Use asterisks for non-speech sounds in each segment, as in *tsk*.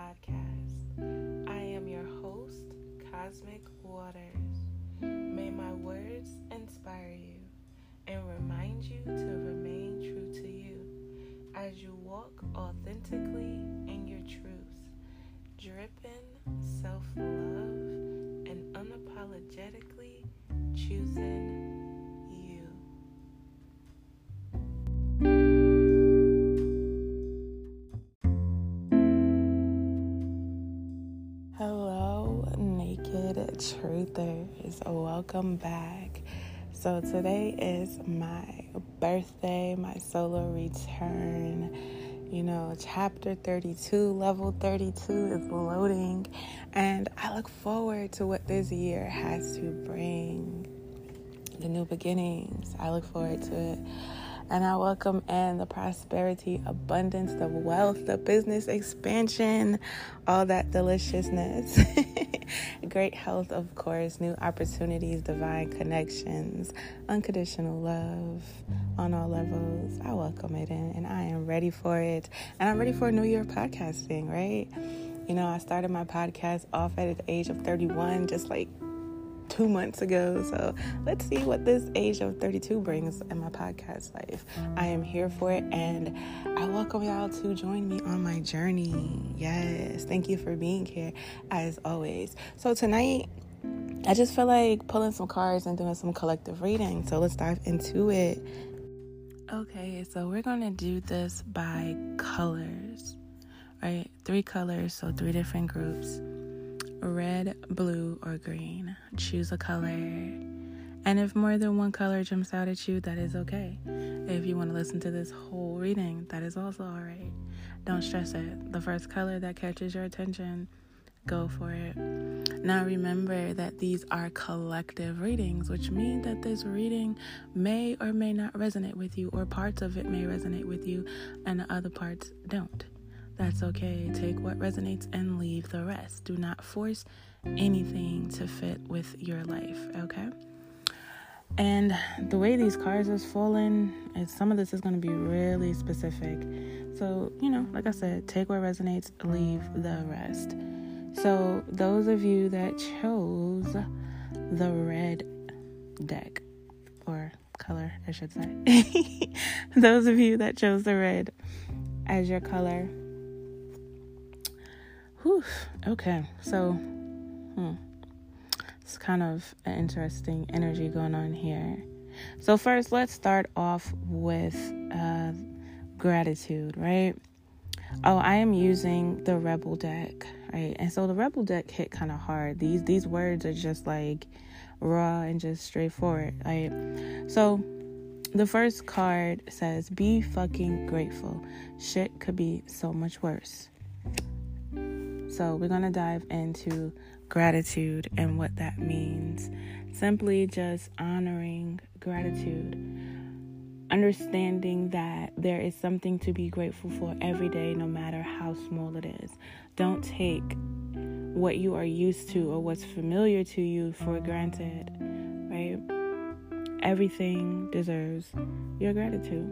podcast. I am your host, Cosmic Waters. May my words inspire you and remind you to remain true to you as you walk authentically in your truth, dripping welcome back. So today is my birthday my solar return. You know chapter 32 level 32 is loading and i look forward to what this year has to bring the new beginnings. I look forward to it and I welcome in the prosperity, abundance, the wealth, the business expansion, all that deliciousness. *laughs* Great health, of course, new opportunities, divine connections, unconditional love on all levels. I welcome it in and I am ready for it. And I'm ready for a new year of podcasting, right? You know, I started my podcast off at the age of 31, just like two months ago. So let's see what this age of 32 brings in my podcast life. I am here for it and I welcome y'all to join me on my journey. Yes, thank you for being here as always. So tonight, I just feel like pulling some cards and doing some collective reading. So let's dive into it. Okay, so we're going to do this by colors, right? Three colors, so three different groups red, blue, or green. Choose a color. And if more than one color jumps out at you, that is okay. If you want to listen to this whole reading, that is also alright. Don't stress it. The first color that catches your attention, go for it. Now remember that these are collective readings, which mean that this reading may or may not resonate with you, or parts of it may resonate with you, and the other parts don't. That's okay. Take what resonates and leave the rest. Do not force anything to fit with your life, okay? And the way these cards is falling, is some of this is going to be really specific. So, you know, like I said, take what resonates, leave the rest. So, those of you that chose the red deck, or color, I should say, *laughs* those of you that chose the red as your color, Whew. Okay, so hmm. it's kind of an interesting energy going on here. So, first, let's start off with uh, gratitude, right? Oh, I am using the Rebel deck, right? And so the Rebel deck hit kind of hard. These these words are just like raw and just straightforward, right? So the first card says, "Be fucking grateful. Shit could be so much worse." So, we're going to dive into gratitude and what that means. Simply just honoring gratitude, understanding that there is something to be grateful for every day, no matter how small it is. Don't take what you are used to or what's familiar to you for granted, right? Everything deserves your gratitude.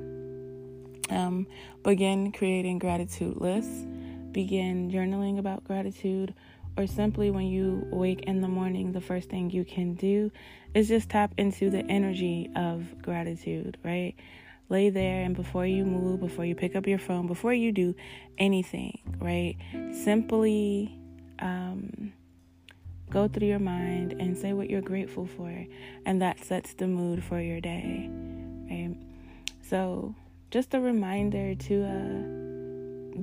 Um, begin creating gratitude lists begin journaling about gratitude, or simply when you wake in the morning, the first thing you can do is just tap into the energy of gratitude, right? Lay there and before you move, before you pick up your phone, before you do anything, right? Simply um, go through your mind and say what you're grateful for, and that sets the mood for your day, right? So, just a reminder to uh,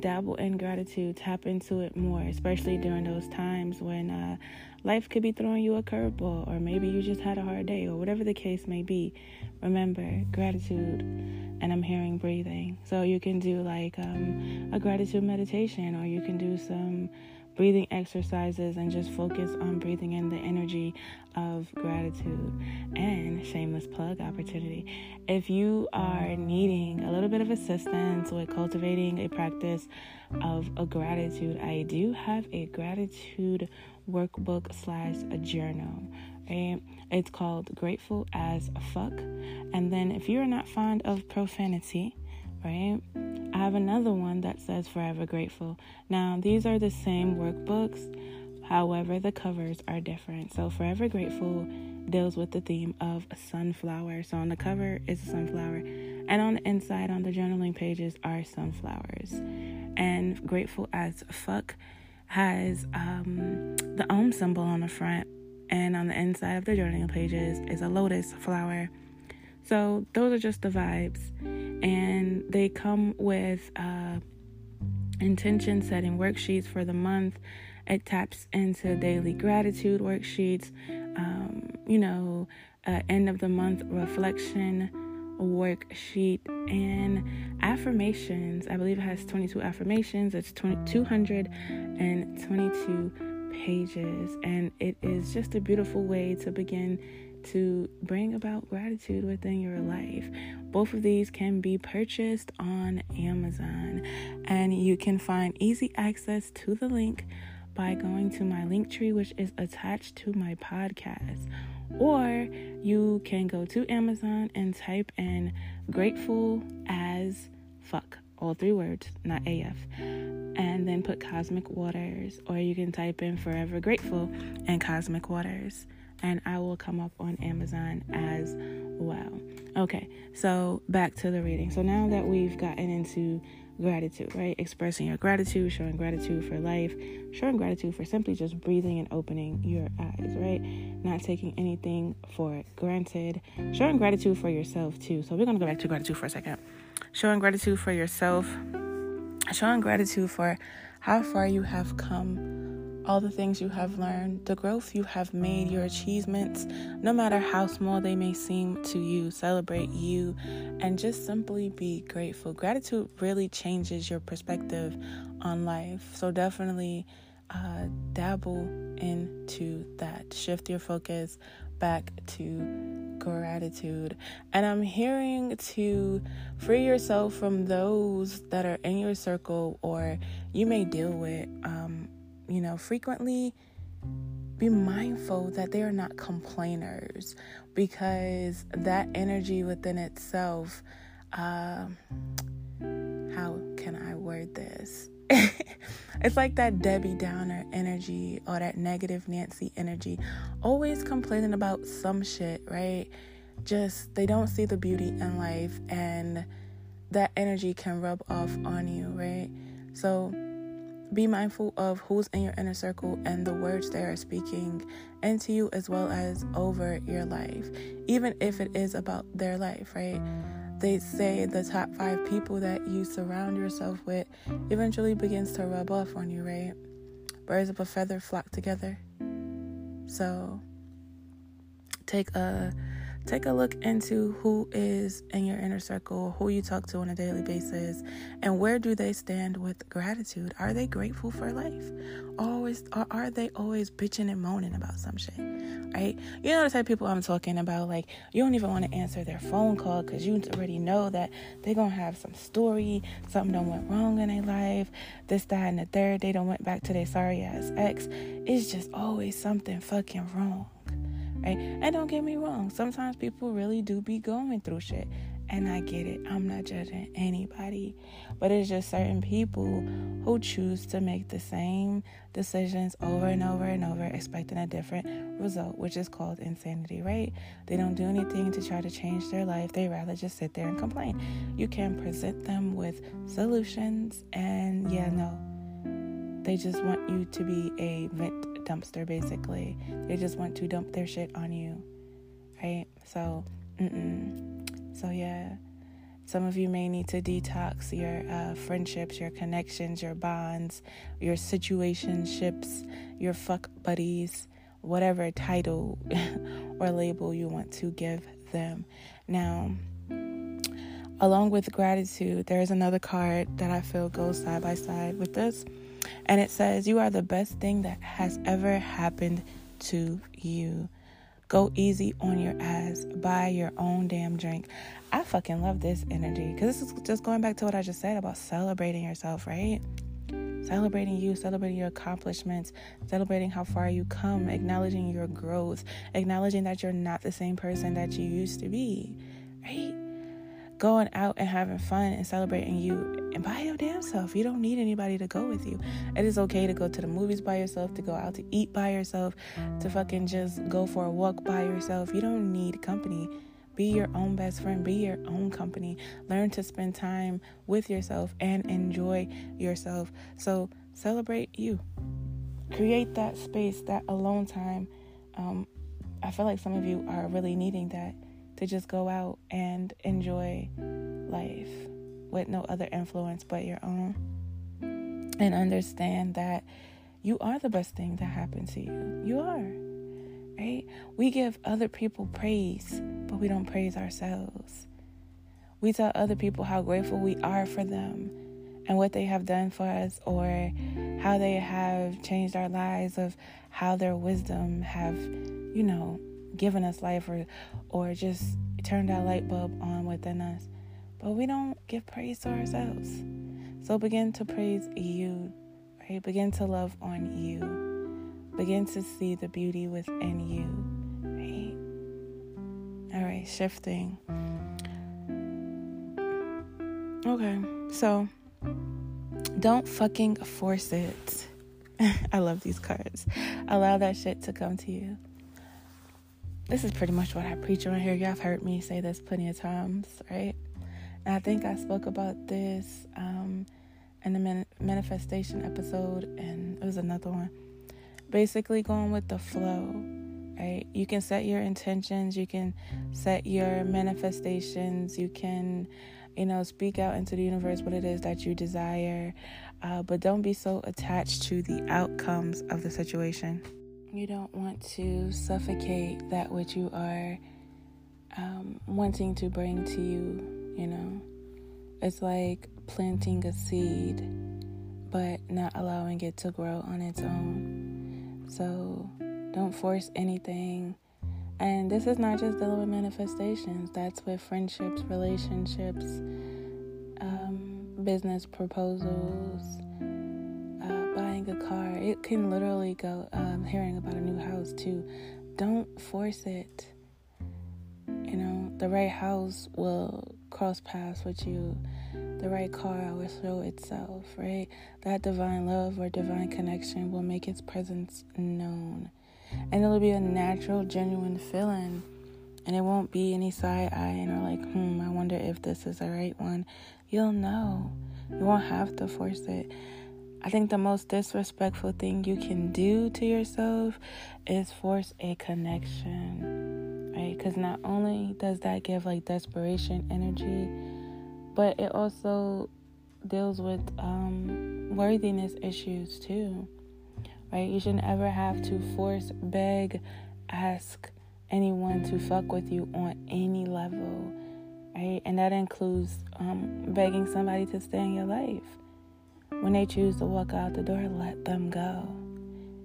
dabble in gratitude, tap into it more, especially during those times when uh, life could be throwing you a curveball, or maybe you just had a hard day, or whatever the case may be. Remember gratitude, and I'm hearing breathing. So you can do like um, a gratitude meditation, or you can do some breathing exercises and just focus on breathing in the energy of gratitude and shameless plug opportunity. If you are needing a little bit of assistance with cultivating a practice of a gratitude, I do have a gratitude workbook slash a journal. Right? It's called Grateful as Fuck. And then if you're not fond of profanity, right? I have another one that says Forever Grateful. Now, these are the same workbooks, however, the covers are different. So, Forever Grateful deals with the theme of sunflower. So, on the cover is a sunflower, and on the inside, on the journaling pages, are sunflowers. And Grateful as Fuck has um, the Om symbol on the front, and on the inside of the journaling pages is a lotus flower. So those are just the vibes, and they come with uh, intention setting worksheets for the month. It taps into daily gratitude worksheets, um, you know, uh, end of the month reflection worksheet and affirmations. I believe it has 22 affirmations. It's 20, 222 pages, and it is just a beautiful way to begin to bring about gratitude within your life. Both of these can be purchased on Amazon, and you can find easy access to the link by going to my Linktree, which is attached to my podcast. Or you can go to Amazon and type in grateful as fuck, all three words, not AF, and then put cosmic waters. Or you can type in forever grateful and cosmic waters and I will come up on Amazon as well. Okay, so back to the reading. So now that we've gotten into gratitude, right? Expressing your gratitude, showing gratitude for life, showing gratitude for simply just breathing and opening your eyes, right? Not taking anything for granted, showing gratitude for yourself too. So we're to go back to gratitude for a second. Showing gratitude for yourself, showing gratitude for how far you have come all the things you have learned, the growth you have made, your achievements, no matter how small they may seem to you. Celebrate you and just simply be grateful. Gratitude really changes your perspective on life. So, definitely uh, dabble into that. Shift your focus back to gratitude. And I'm hearing to free yourself from those that are in your circle or you may deal with. Um, you know, frequently be mindful that they are not complainers because that energy within itself, uh, how can I word this? *laughs* it's like that Debbie Downer energy or that negative Nancy energy, always complaining about some shit, right? Just they don't see the beauty in life, and that energy can rub off on you, right? So, be mindful of who's in your inner circle and the words they are speaking into you as well as over your life, even if it is about their life, right? They say the top five people that you surround yourself with eventually begins to rub off on you, right? Birds of a feather flock together. So take a take a look into who is in your inner circle, who you talk to on a daily basis, and where do they stand with gratitude? Are they grateful for life? Always, or are they always bitching and moaning about some shit? Right? You know the type of people I'm talking about. Like you don't even want to answer their phone call because you already know that they're gonna have some story, something don't went wrong in their life, this, that, and the third. They don't went back to their sorry ass ex. It's just always something fucking wrong right? And don't get me wrong, sometimes people really do be going through shit. And I get it. I'm not judging anybody. But it's just certain people who choose to make the same decisions over and over and over, expecting a different result, which is called insanity, right? They don't do anything to try to change their life. They rather just sit there and complain. You can present them with solutions, and yeah, no. They just want you to be a vent dumpster basically. They just want to dump their shit on you, right? So, mm-mm. so yeah. Some of you may need to detox your uh, friendships, your connections, your bonds, your situationships, your fuck buddies, whatever title *laughs* or label you want to give them. Now, along with gratitude, there is another card that I feel goes side by side with this. And it says, You are the best thing that has ever happened to you. Go easy on your ass. Buy your own damn drink. I fucking love this energy because this is just going back to what I just said about celebrating yourself, right? Celebrating you, celebrating your accomplishments, celebrating how far you come, acknowledging your growth, acknowledging that you're not the same person that you used to be, right? Going out and having fun and celebrating you and by your damn self. You don't need anybody to go with you. It is okay to go to the movies by yourself, to go out to eat by yourself, to fucking just go for a walk by yourself. You don't need company. Be your own best friend, be your own company. Learn to spend time with yourself and enjoy yourself. So celebrate you. Create that space, that alone time. Um, I feel like some of you are really needing that to just go out and enjoy life with no other influence but your own. And understand that you are the best thing that happened to you. You are. Right? We give other people praise, but we don't praise ourselves. We tell other people how grateful we are for them and what they have done for us or how they have changed our lives of how their wisdom have, you know, given us life or or just turned our light bulb on within us. But we don't give praise to ourselves. So begin to praise you, right? Begin to love on you. Begin to see the beauty within you, right? All right, shifting. Okay, so don't fucking force it. *laughs* I love these cards. Allow that shit to come to you this is pretty much what I preach on here. Y'all have heard me say this plenty of times, right? And I think I spoke about this um, in the man- manifestation episode, and it was another one. Basically, going with the flow, right? You can set your intentions, you can set your manifestations, you can, you know, speak out into the universe what it is that you desire, uh, but don't be so attached to the outcomes of the situation. You don't want to suffocate that which you are um, wanting to bring to you, you know. It's like planting a seed, but not allowing it to grow on its own. So don't force anything. And this is not just dealing with manifestations, that's with friendships, relationships, um, business proposals buying a car. It can literally go um, hearing about a new house too. Don't force it. You know, the right house will cross paths with you. The right car will show itself, right? That divine love or divine connection will make its presence known. And it'll be a natural, genuine feeling. And it won't be any side eyeing or like, hmm, I wonder if this is the right one. You'll know. You won't have to force it. I think the most disrespectful thing you can do to yourself is force a connection, right? Because not only does that give like desperation energy, but it also deals with um, worthiness issues too, right? You shouldn't ever have to force, beg, ask anyone to fuck with you on any level, right? And that includes um, begging somebody to stay in your life when they choose to walk out the door, let them go.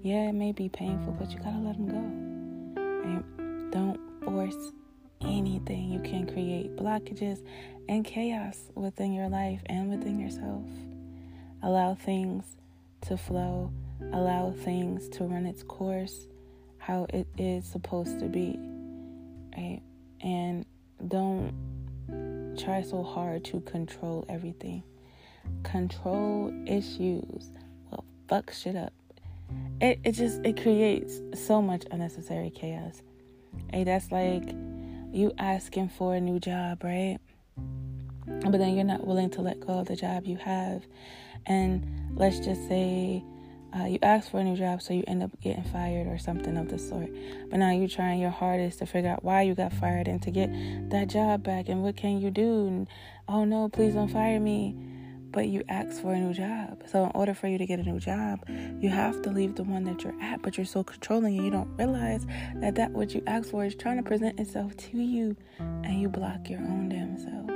Yeah, it may be painful, but you gotta let them go. And don't force anything. You can create blockages and chaos within your life and within yourself. Allow things to flow, allow things to run its course how it is supposed to be. Right? And don't try so hard to control everything control issues will fuck shit up. It it just it creates so much unnecessary chaos. Hey, that's like you asking for a new job, right? But then you're not willing to let go of the job you have. And let's just say uh, you ask for a new job, so you end up getting fired or something of the sort. But now you're trying your hardest to figure out why you got fired and to get that job back and what can you do? And oh no, please don't fire me but you ask for a new job. So, in order for you to get a new job, you have to leave the one that you're at, but you're so controlling and you don't realize that that what you ask for is trying to present itself to you and you block your own damn self.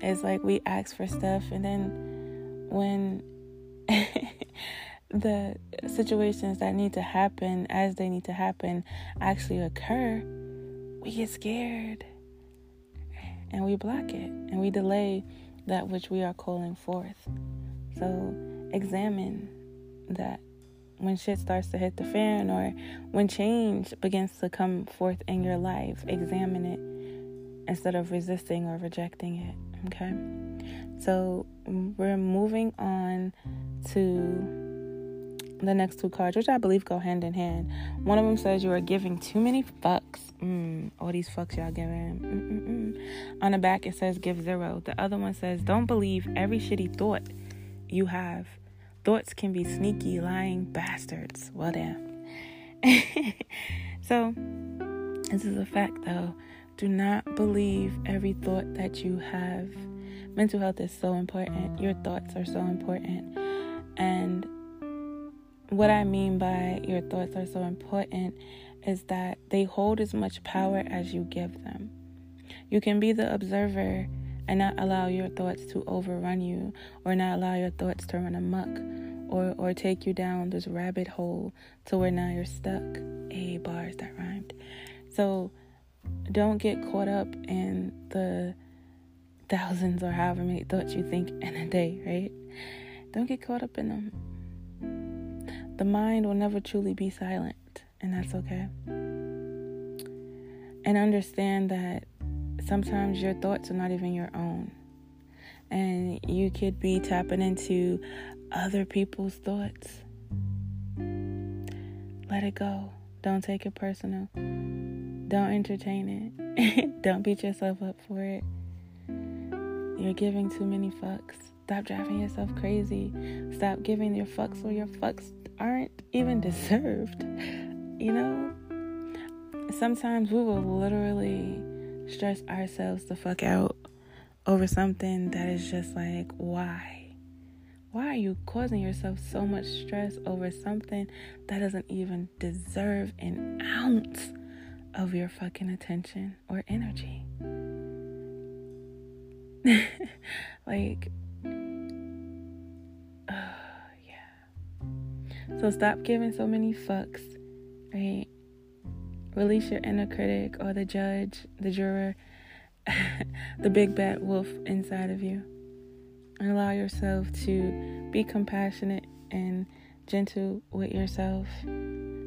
It's like we ask for stuff and then when *laughs* the situations that need to happen as they need to happen actually occur, we get scared and we block it and we delay that which we are calling forth. So examine that when shit starts to hit the fan or when change begins to come forth in your life, examine it. instead of resisting or rejecting it. Okay? So we're moving on to the next two cards, which I believe go hand in hand. One of them says you are giving too many fucks. Mm, all these fucks y'all giving. Mm-mm-mm. On the back, it says give zero. The other one says don't believe every shitty thought you have. Thoughts can be sneaky, lying bastards. Well, damn. *laughs* so, this is a fact though. Do not believe every thought that you have. Mental health is so important. Your thoughts are so important. And what I mean by your thoughts are so important is that they hold as much power as you give them. You can be the observer and not allow your thoughts to overrun you or not allow your thoughts to run amok or or take you down this rabbit hole to where now you're stuck. A bars that rhymed. So don't get caught up in the thousands or however many thoughts you think in a day, right? Don't get caught up in them. The mind will never truly be silent, and that's okay. And understand that sometimes your thoughts are not even your own. And you could be tapping into other people's thoughts. Let it go. Don't take it personal. Don't entertain it. *laughs* Don't beat yourself up for it. You're giving too many fucks. Stop driving yourself crazy. Stop giving your fucks where your fucks aren't even *laughs* deserved. You know? Sometimes we will literally stress ourselves the fuck out over something that is just like, why? Why are you causing yourself so much stress over something that doesn't even deserve an ounce of your fucking attention or energy. *laughs* like, So stop giving so many fucks, right? Release your inner critic or the judge, the juror, *laughs* the big bad wolf inside of you. And allow yourself to be compassionate and gentle with yourself.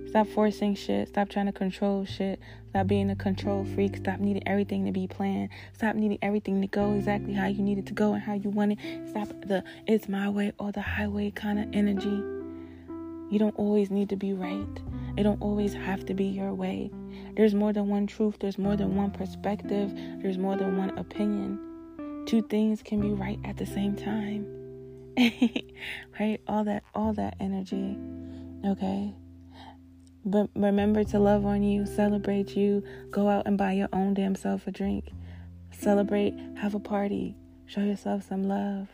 Stop forcing shit. Stop trying to control shit. Stop being a control freak. Stop needing everything to be planned. Stop needing everything to go exactly how you need it to go and how you want it. Stop the it's my way or the highway kind of energy. You don't always need to be right. It don't always have to be your way. There's more than one truth. There's more than one perspective. There's more than one opinion. Two things can be right at the same time. *laughs* right? All that all that energy. Okay? But remember to love on you, celebrate you, go out and buy your own damn self a drink. Celebrate, have a party, show yourself some love.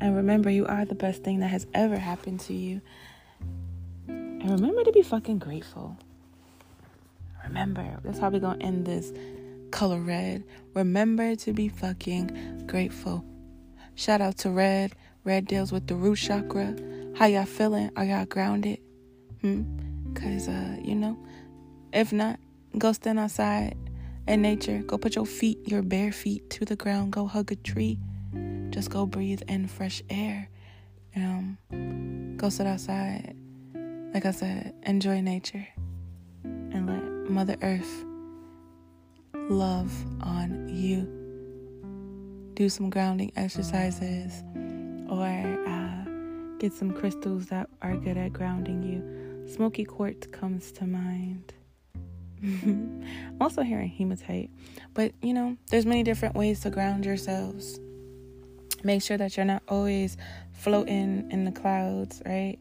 And remember, you are the best thing that has ever happened to you. And remember to be fucking grateful. Remember, that's how we're gonna end this color red. Remember to be fucking grateful. Shout out to Red. Red deals with the root chakra. How y'all feeling? Are y'all grounded? Hmm? Cause uh, you know, if not, go stand outside in nature. Go put your feet, your bare feet to the ground. Go hug a tree. Just go breathe in fresh air. Um, go sit outside. Like I said, enjoy nature and let Mother Earth love on you. Do some grounding exercises or uh, get some crystals that are good at grounding you Smoky quartz comes to mind. *laughs* I'm also hearing hematite. But you know, there's many different ways to ground yourselves. Make sure that you're not always floating in the clouds, right?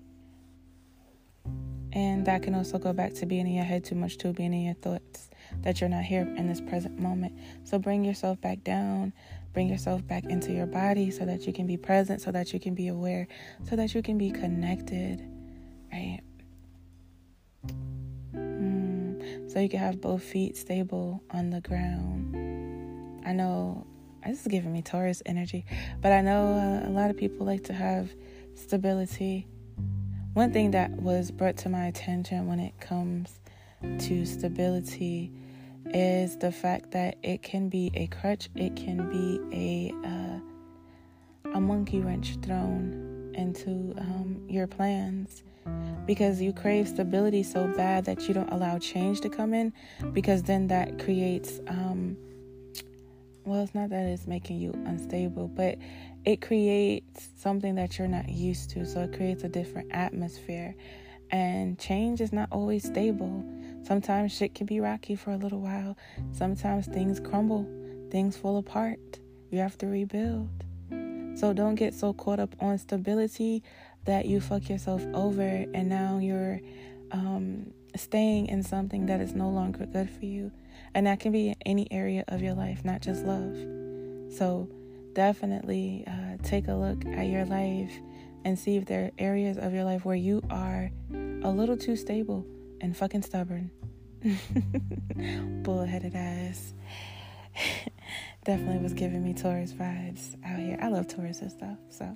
And that can also go back to being in your head too much too, being in your thoughts, that you're not here in this present moment. So bring yourself back down, bring yourself back into your body so that you can be present, so that you can be aware, so that you can be connected, right? so you can have both feet stable on the ground. I know this is giving me Taurus energy, but I know uh, a lot of people like to have stability. One thing that was brought to my attention when it comes to stability is the fact that it can be a crutch, it can be a uh, a monkey wrench thrown into um, your plans. Because you crave stability so bad that you don't allow change to come in because then that creates um, well, it's not that it's making you unstable, but it creates something that you're not used to. So it creates a different atmosphere. And change is not always stable. Sometimes shit can be rocky for a little while. Sometimes things crumble, things fall apart. You have to rebuild. So don't get so caught up on stability that you fuck yourself over and now you're um, staying in something that is no longer good for you. And that can be in any area of your life, not just love. So definitely uh, take a look at your life and see if there are areas of your life where you are a little too stable and fucking stubborn. *laughs* Bullheaded ass. *laughs* Definitely was giving me Taurus vibes out here. I love Taurus and stuff, so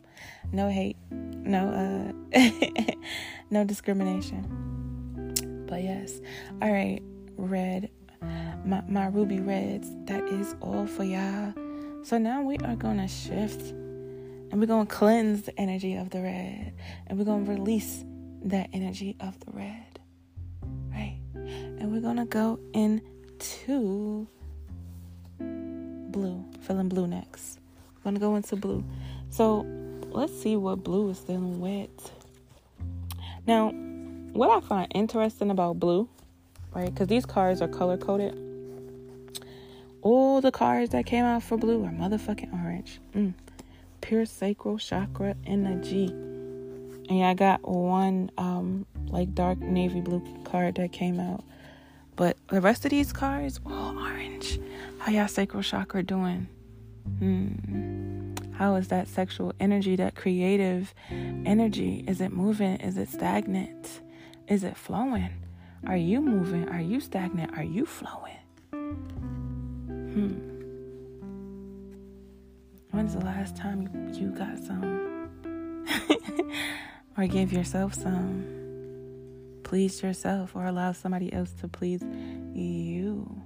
no hate, no uh *laughs* no discrimination. But yes. All right, red. My my ruby reds. That is all for y'all. So now we are gonna shift and we're going to cleanse the energy of the red. And we're going to release that energy of the red. Right? And we're going to go into blue. Feeling blue next. We're going to go into blue. So let's see what blue is dealing with. Now, what I find interesting about blue, right? Because these cards are color coded. All the cards that came out for blue are motherfucking orange. Mm pure sacral chakra energy. And yeah, I got one um like dark navy blue card that came out. But the rest of these cards, all orange. How y'all sacral chakra doing? Hmm. How is that sexual energy, that creative energy? Is it moving? Is it stagnant? Is it flowing? Are you moving? Are you stagnant? Are you flowing? Hmm. When's the last time you got some? *laughs* or gave yourself some? Pleased yourself or allow somebody else to please you?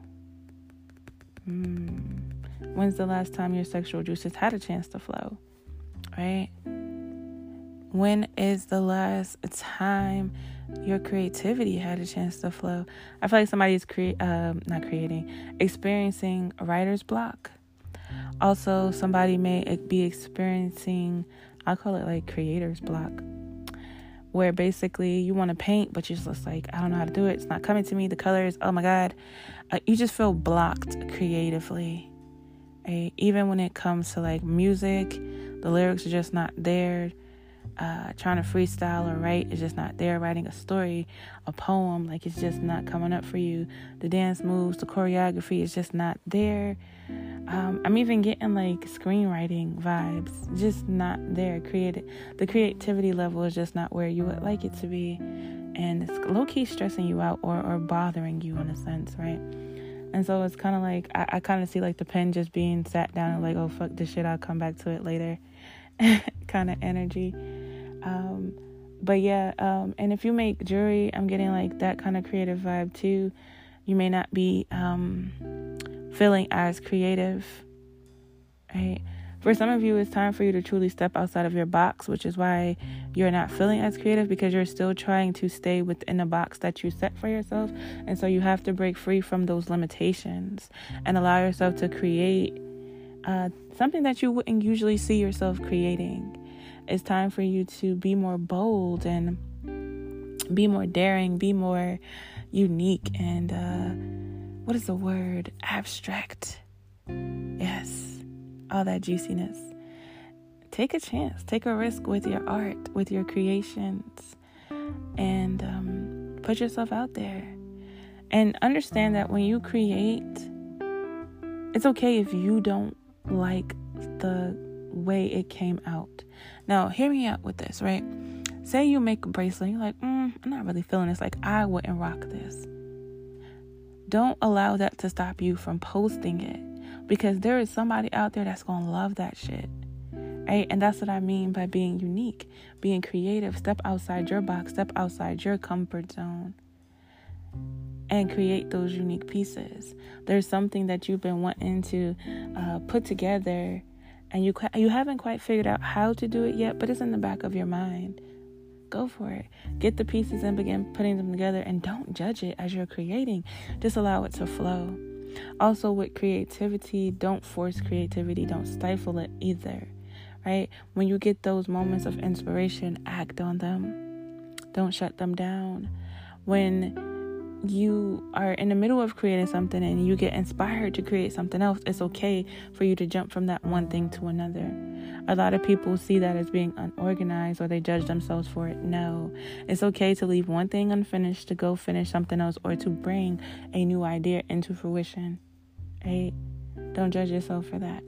Mm. When's the last time your sexual juices had a chance to flow? Right? When is the last time your creativity had a chance to flow? I feel like somebody is cre- um, not creating, experiencing writer's block also, somebody may be experiencing, I call it like creator's block, where basically you want to paint, but you're just like, I don't know how to do it. It's not coming to me. The colors, oh my God. Uh, you just feel blocked creatively. Right? Even when it comes to like music, the lyrics are just not there uh, trying to freestyle or write is just not there. Writing a story, a poem, like it's just not coming up for you. The dance moves, the choreography is just not there. Um, I'm even getting like screenwriting vibes, just not there. Created, the creativity level is just not where you would like it to be, and it's low key stressing you out or or bothering you in a sense, right? And so it's kind of like I, I kind of see like the pen just being sat down and like, oh fuck this shit, I'll come back to it later, *laughs* kind of energy. Um, but yeah, um, and if you make jewelry, I'm getting like that kind of creative vibe too. You may not be um, feeling as creative, right? For some of you, it's time for you to truly step outside of your box, which is why you're not feeling as creative because you're still trying to stay within the box that you set for yourself. And so you have to break free from those limitations and allow yourself to create uh, something that you wouldn't usually see yourself creating. It's time for you to be more bold and be more daring, be more unique, and uh, what is the word? Abstract. Yes, all that juiciness. Take a chance, take a risk with your art, with your creations, and um, put yourself out there. And understand that when you create, it's okay if you don't like the way it came out. Now, hear me out with this, right? Say you make a bracelet, you're like, mm, I'm not really feeling this. Like, I wouldn't rock this. Don't allow that to stop you from posting it because there is somebody out there that's going to love that shit. Right? And that's what I mean by being unique, being creative. Step outside your box, step outside your comfort zone, and create those unique pieces. There's something that you've been wanting to uh, put together and you you haven't quite figured out how to do it yet, but it's in the back of your mind. Go for it. Get the pieces and begin putting them together and don't judge it as you're creating. Just allow it to flow. Also, with creativity, don't force creativity, don't stifle it either, right? When you get those moments of inspiration, act on them, don't shut them down. When you are in the middle of creating something and you get inspired to create something else, it's okay for you to jump from that one thing to another. A lot of people see that as being unorganized or they judge themselves for it. No, it's okay to leave one thing unfinished to go finish something else or to bring a new idea into fruition. Right? Don't judge yourself for that.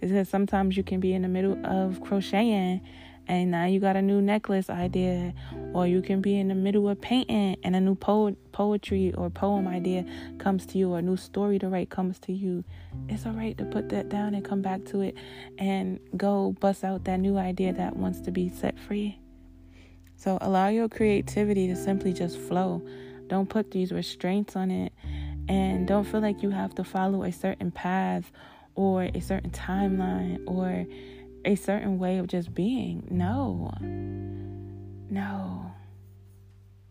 Because sometimes you can be in the middle of crocheting and now you got a new necklace idea or you can be in the middle of painting and a new po- poetry or poem idea comes to you or a new story to write comes to you. It's all right to put that down and come back to it and go bust out that new idea that wants to be set free. So allow your creativity to simply just flow. Don't put these restraints on it. And don't feel like you have to follow a certain path or a certain timeline or a certain way of just being. No. No.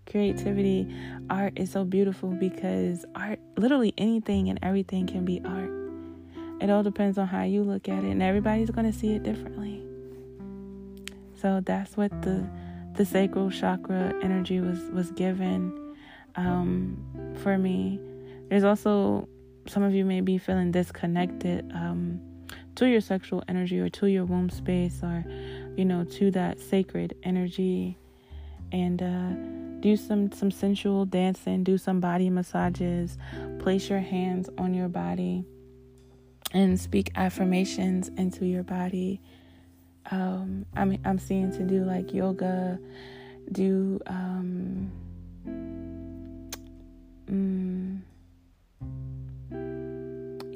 Creativity, art is so beautiful because art, literally anything and everything can be art. It all depends on how you look at it, and everybody's going to see it differently. So that's what the the sacral chakra energy was was given um, for me. There's also some of you may be feeling disconnected. Um, to your sexual energy or to your womb space or you know to that sacred energy and uh, do some some sensual dancing do some body massages place your hands on your body and speak affirmations into your body. Um, I'm, I'm seeing to do like yoga do um, mm,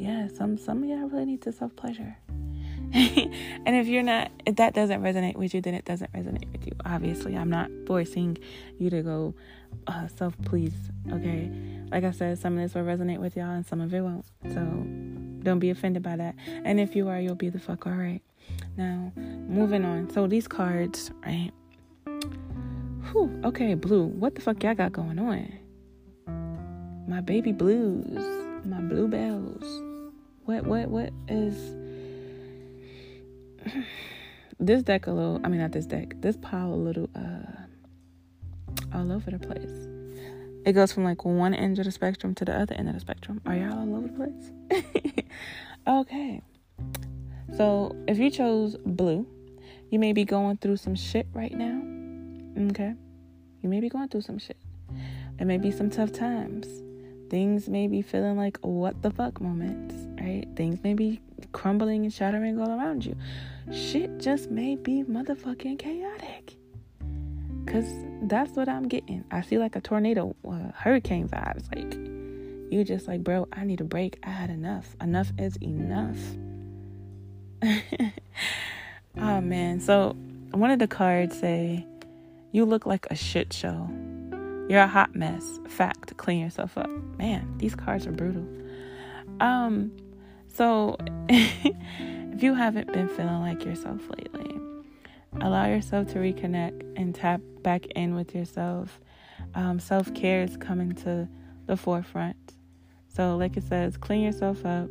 yeah, some some of y'all really need to self pleasure. *laughs* and if you're not, if that doesn't resonate with you, then it doesn't resonate with you. Obviously, I'm not forcing you to go uh, self please. Okay, like I said, some of this will resonate with y'all, and some of it won't. So don't be offended by that. And if you are, you'll be the fuck all right. Now, moving on. So these cards, right? Whew, okay, blue. What the fuck y'all got going on? My baby blues, my bluebells. What what what is this deck a little I mean not this deck. This pile a little uh all over the place. It goes from like one end of the spectrum to the other end of the spectrum. Are y'all all over the place? *laughs* okay. So if you chose blue, you may be going through some shit right now. Okay? You may be going through some shit. It may be some tough times. Things may be feeling like what the fuck moments right? Things may be crumbling and shattering all around you. Shit just may be motherfucking chaotic. Cause that's what I'm getting. I see like a tornado, uh, hurricane vibes. Like you just like, bro, I need a break. I had enough. Enough is enough. *laughs* oh man. So one of the cards say, "You look like a shit show. You're a hot mess. Fact. Clean yourself up." Man, these cards are brutal. Um, so, *laughs* if you haven't been feeling like yourself lately, allow yourself to reconnect and tap back in with yourself. Um, Self care is coming to the forefront. So, like it says, clean yourself up,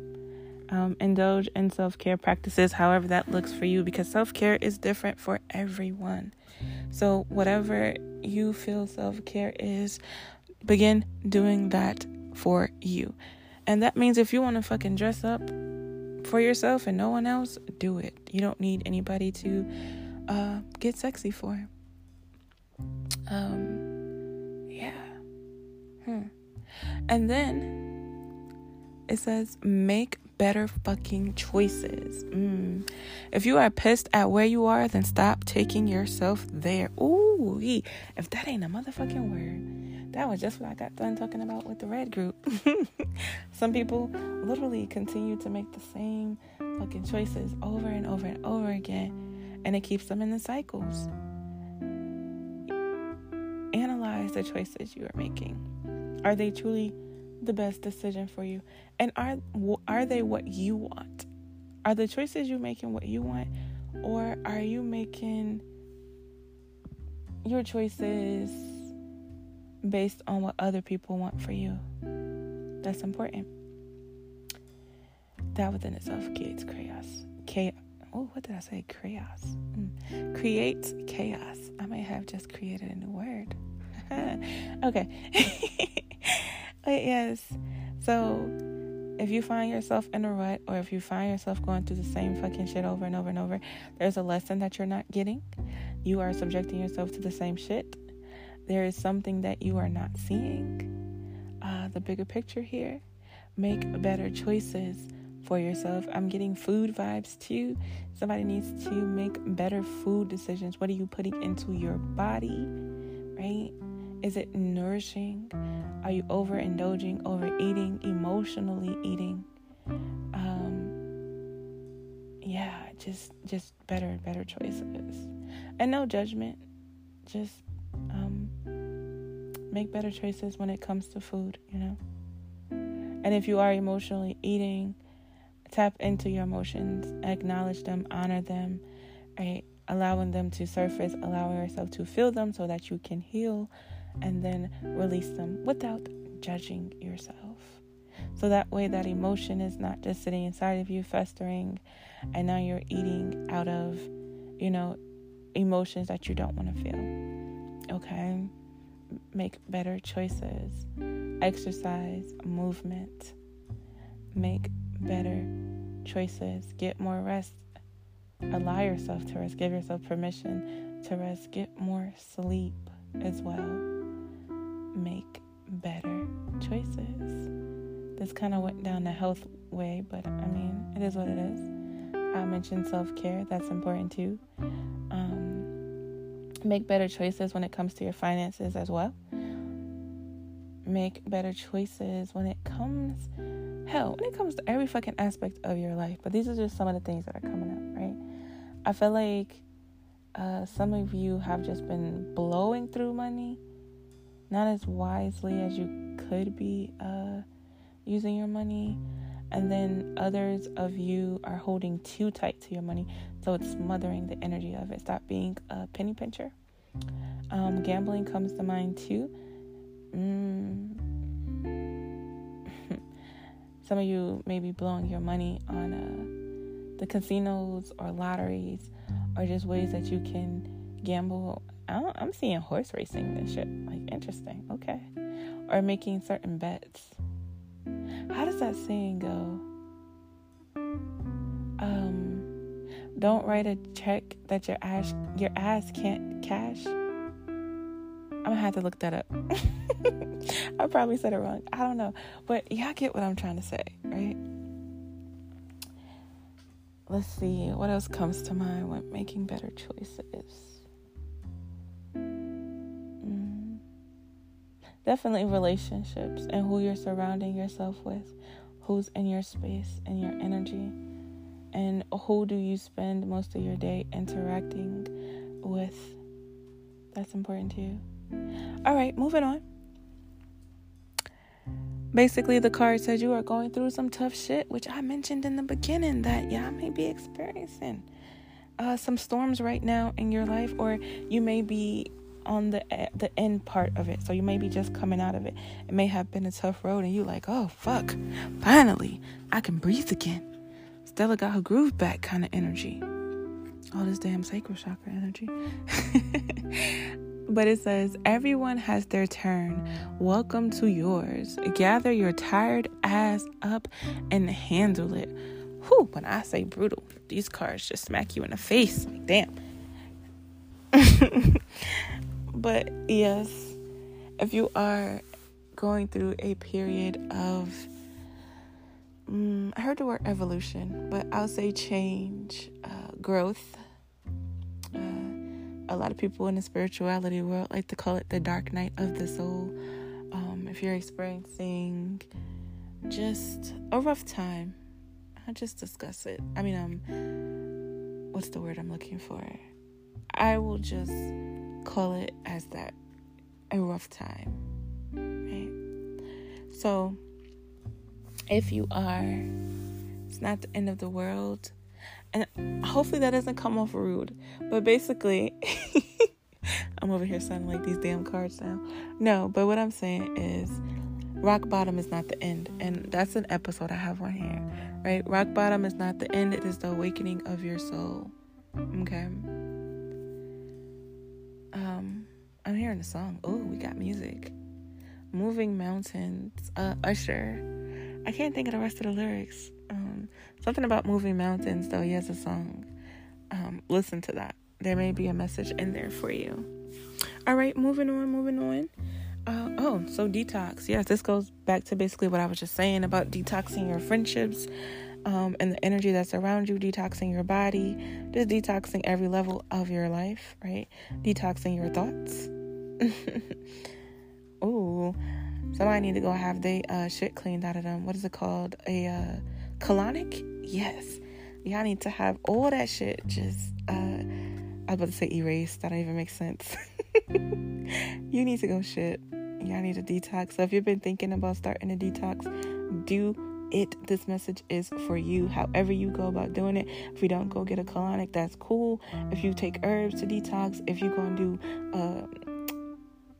um, indulge in self care practices, however that looks for you, because self care is different for everyone. So, whatever you feel self care is, begin doing that for you. And that means if you want to fucking dress up for yourself and no one else, do it. You don't need anybody to uh, get sexy for. Um, yeah. Hmm. And then it says, make better fucking choices. Mm. If you are pissed at where you are, then stop taking yourself there. Ooh, if that ain't a motherfucking word, that was just what I got done talking about with the red group. *laughs* Some people literally continue to make the same fucking choices over and over and over again, and it keeps them in the cycles. Analyze the choices you are making. Are they truly the best decision for you? And are are they what you want? Are the choices you're making what you want or are you making your choices based on what other people want for you? That's important. That within itself creates chaos. Chaos. Oh, what did I say? Chaos. Mm. Creates chaos. I may have just created a new word. *laughs* okay. *laughs* but yes. So if you find yourself in a rut or if you find yourself going through the same fucking shit over and over and over, there's a lesson that you're not getting. You are subjecting yourself to the same shit. There is something that you are not seeing. Uh, the bigger picture here. Make better choices for yourself. I'm getting food vibes too. Somebody needs to make better food decisions. What are you putting into your body? Right? Is it nourishing? Are you overindulging, overeating, emotionally eating? Um, yeah, just just better, better choices, and no judgment. Just um, make better choices when it comes to food. You know, and if you are emotionally eating, tap into your emotions, acknowledge them, honor them, right? Allowing them to surface, allowing yourself to feel them so that you can heal and then release them without judging yourself. So that way, that emotion is not just sitting inside of you, festering, and now you're eating out of, you know, emotions that you don't want to feel. Okay? Make better choices, exercise, movement. Make better choices, get more rest. Allow yourself to rest, give yourself permission to rest, get more sleep as well make better choices. This kind of went down the health way, but I mean, it is what it is. I mentioned self care, that's important too. Um, make better choices when it comes to your finances as well. Make better choices when it comes, hell, when it comes to every fucking aspect of your life. But these are just some of the things that are coming up, right? I feel like uh, some of you have just been blowing through money not as wisely as you could be uh, using your money. And then others of you are holding too tight to your money, so it's smothering the energy of it. Stop being a penny pincher. Um, gambling comes to mind too. Mm. *laughs* Some of you may be blowing your money on uh, the casinos or lotteries or just ways that you can gamble I'm seeing horse racing and shit. Like, interesting. Okay. Or making certain bets. How does that saying go? Um, don't write a check that your ass your ass can't cash. I'm gonna have to look that up. *laughs* I probably said it wrong. I don't know, but y'all get what I'm trying to say, right? Let's see what else comes to mind when making better choices. Mm-hmm. definitely relationships and who you're surrounding yourself with, who's in your space and your energy, and who do you spend most of your day interacting with. That's important too. All right, moving on. Basically, the card says you are going through some tough shit, which I mentioned in the beginning that y'all may be experiencing. Uh, some storms right now in your life, or you may be on the the end part of it. So you may be just coming out of it. It may have been a tough road, and you're like, oh fuck, finally I can breathe again. Stella got her groove back, kind of energy. All this damn sacral chakra energy. *laughs* but it says, everyone has their turn. Welcome to yours. Gather your tired ass up and handle it. Whew, when I say brutal, these cards just smack you in the face. Like, damn. *laughs* But yes, if you are going through a period of, um, I heard the word evolution, but I'll say change, uh, growth. Uh, a lot of people in the spirituality world like to call it the dark night of the soul. Um, if you're experiencing just a rough time, I'll just discuss it. I mean, um, what's the word I'm looking for? I will just call it as that a rough time, right? So, if you are, it's not the end of the world, and hopefully that doesn't come off rude, but basically, *laughs* I'm over here sounding like these damn cards now. No, but what I'm saying is, rock bottom is not the end. And that's an episode I have on here, right? Rock bottom is not the end, it is the awakening of your soul. Okay. Um, I'm hearing a song. Oh, we got music. Moving Mountains, uh, Usher. I can't think of the rest of the lyrics. Um, something about moving mountains, though. He has a song. Um, listen to that. There may be a message in there for you. All right, moving on, moving on. Uh, oh, so detox. Yes, this goes back to basically what I was just saying about detoxing your friendships um, and the energy that's around you, detoxing your body, just detoxing every level of your life, right? Detoxing your thoughts. *laughs* Ooh, somebody need to go have they uh, shit cleaned out of them. What is it called? A uh, colonic? Yes. Y'all need to have all that shit just. Uh, I was about to say erase. That don't even make sense. *laughs* you need to go shit. Y'all need a detox. So if you've been thinking about starting a detox, do it. This message is for you. However you go about doing it. If you don't go get a colonic, that's cool. If you take herbs to detox, if you go and do uh,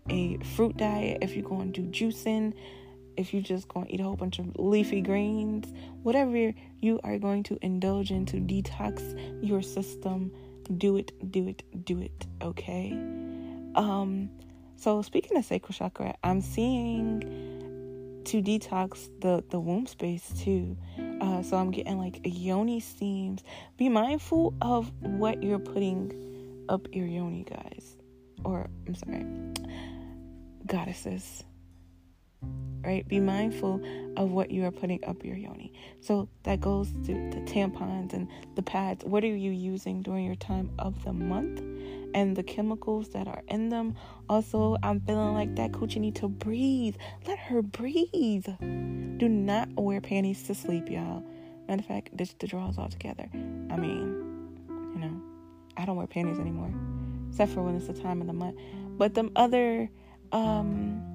a fruit diet, if you go and do juicing, if you just go and eat a whole bunch of leafy greens, whatever you are going to indulge in to detox your system, do it, do it, do it. Okay. Um. So speaking of sacral chakra, I'm seeing to detox the the womb space too. Uh, so I'm getting like yoni steams. Be mindful of what you're putting up your yoni, guys. Or I'm sorry, goddesses. Right? Be mindful of what you are putting up your yoni. So that goes to the tampons and the pads. What are you using during your time of the month? and the chemicals that are in them. Also, I'm feeling like that coochie need to breathe. Let her breathe. Do not wear panties to sleep, y'all. Matter of fact, ditch the drawers altogether. I mean, you know, I don't wear panties anymore, except for when it's the time of the month. But them other um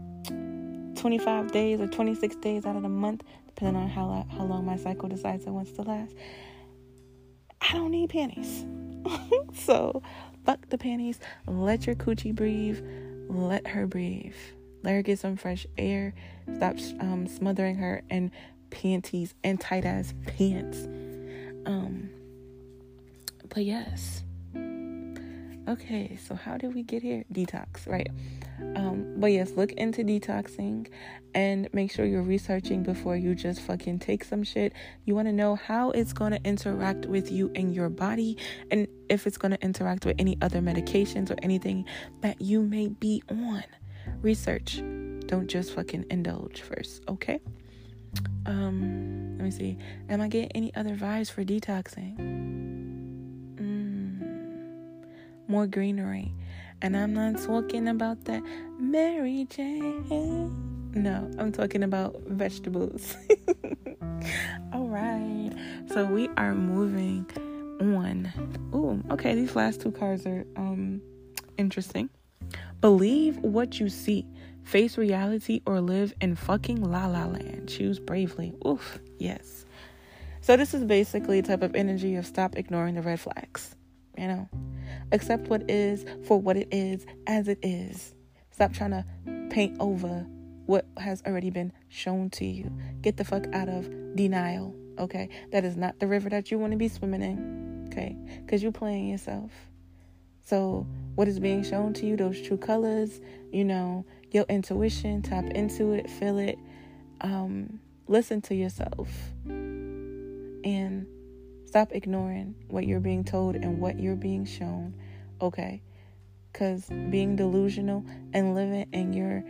25 days or 26 days out of the month, depending on how how long my cycle decides it wants to last, I don't need panties. *laughs* so fuck the panties. Let your coochie breathe. Let her breathe. Let her get some fresh air. Stop um, smothering her in panties and tight ass pants. Um, but yes. Okay, so how did we get here? Detox, right? Um, but yes, look into detoxing and make sure you're researching before you just fucking take some shit. You want to know how it's going to interact with you and your body and if it's going to interact with any other medications or anything that you may be on. Research. Don't just fucking indulge first, okay? Um, let me see. Am I getting any other vibes for detoxing? More greenery. And I'm not talking about that Mary Jane. No, I'm talking about vegetables. *laughs* All right. So we are moving on. Ooh, okay, these last two cards are um interesting. Believe what you see. Face reality or live in fucking la la land. Choose bravely. Oof, yes. So this is basically a type of energy of stop ignoring the red flags. You know, accept what is for what it is as it is. Stop trying to paint over what has already been shown to you. Get the fuck out of denial, okay? That is not the river that you want to be swimming in, okay? Because you're playing yourself. So, what is being shown to you, those true colors, you know, your intuition, tap into it, feel it, um, listen to yourself, and Stop ignoring what you're being told and what you're being shown, okay? Because being delusional and living in your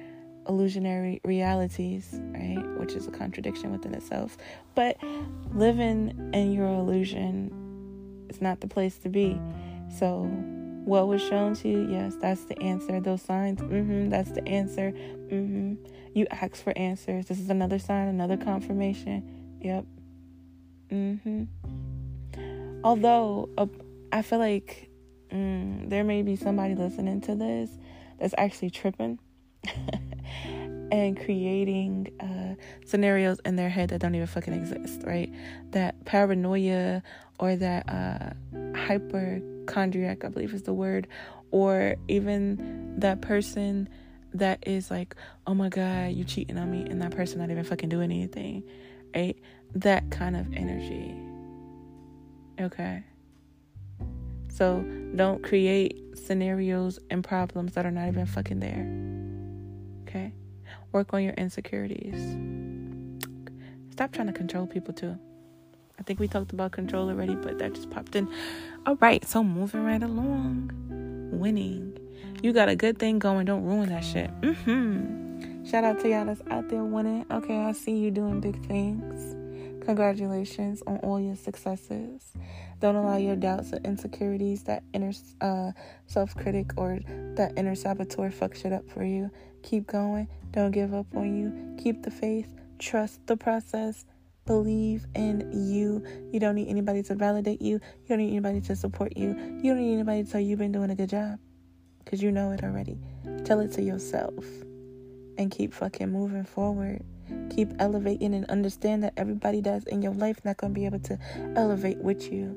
illusionary realities, right? Which is a contradiction within itself. But living in your illusion is not the place to be. So, what was shown to you? Yes, that's the answer. Those signs, mm-hmm, that's the answer. Mm-hmm. You ask for answers. This is another sign, another confirmation. Yep. Mm-hmm. Although uh, I feel like mm, there may be somebody listening to this that's actually tripping *laughs* and creating uh, scenarios in their head that don't even fucking exist, right? That paranoia or that uh, hypochondriac, I believe is the word, or even that person that is like, oh my God, you cheating on me, and that person not even fucking doing anything, right? That kind of energy. Okay. So don't create scenarios and problems that are not even fucking there. Okay? Work on your insecurities. Stop trying to control people too. I think we talked about control already, but that just popped in. All right, so moving right along. Winning. You got a good thing going. Don't ruin that shit. Mm-hmm. Shout out to y'all that's out there winning. Okay, I see you doing big things. Congratulations on all your successes. Don't allow your doubts or insecurities, that inner uh, self critic or that inner saboteur fuck shit up for you. Keep going. Don't give up on you. Keep the faith. Trust the process. Believe in you. You don't need anybody to validate you. You don't need anybody to support you. You don't need anybody to tell you you've been doing a good job because you know it already. Tell it to yourself and keep fucking moving forward. Keep elevating and understand that everybody that's in your life not going to be able to elevate with you.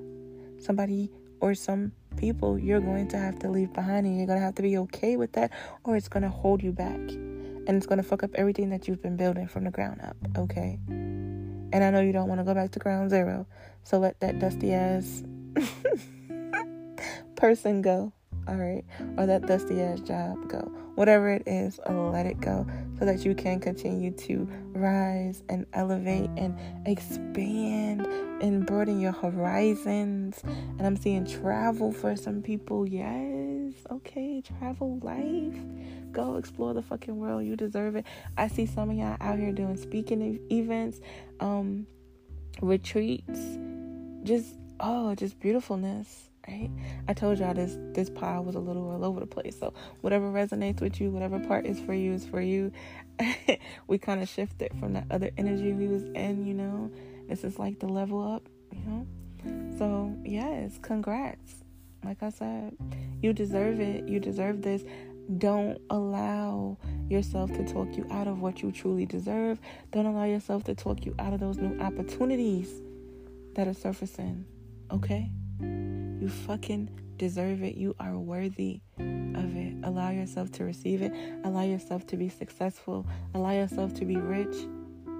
Somebody or some people you're going to have to leave behind and you're going to have to be okay with that or it's going to hold you back and it's going to fuck up everything that you've been building from the ground up, okay? And I know you don't want to go back to ground zero. So let that dusty ass *laughs* person go all right, or that dusty ass job go. Whatever it is, let it go so that you can continue to rise and elevate and expand and broaden your horizons. And I'm seeing travel for some people. Yes, okay, travel life. Go explore the fucking world. You deserve it. I see some of y'all out here doing speaking events, um, retreats, just oh, just beautifulness right? I told y'all this this pile was a little all over the place. So whatever resonates with you, whatever part is for you is for you. *laughs* we kind of shifted from that other energy we was in, you know. This is like the level up, you know. So yes, congrats. Like I said, you deserve it. You deserve this. Don't allow yourself to talk you out of what you truly deserve. Don't allow yourself to talk you out of those new opportunities that are surfacing. Okay? You fucking deserve it. You are worthy of it. Allow yourself to receive it. Allow yourself to be successful. Allow yourself to be rich.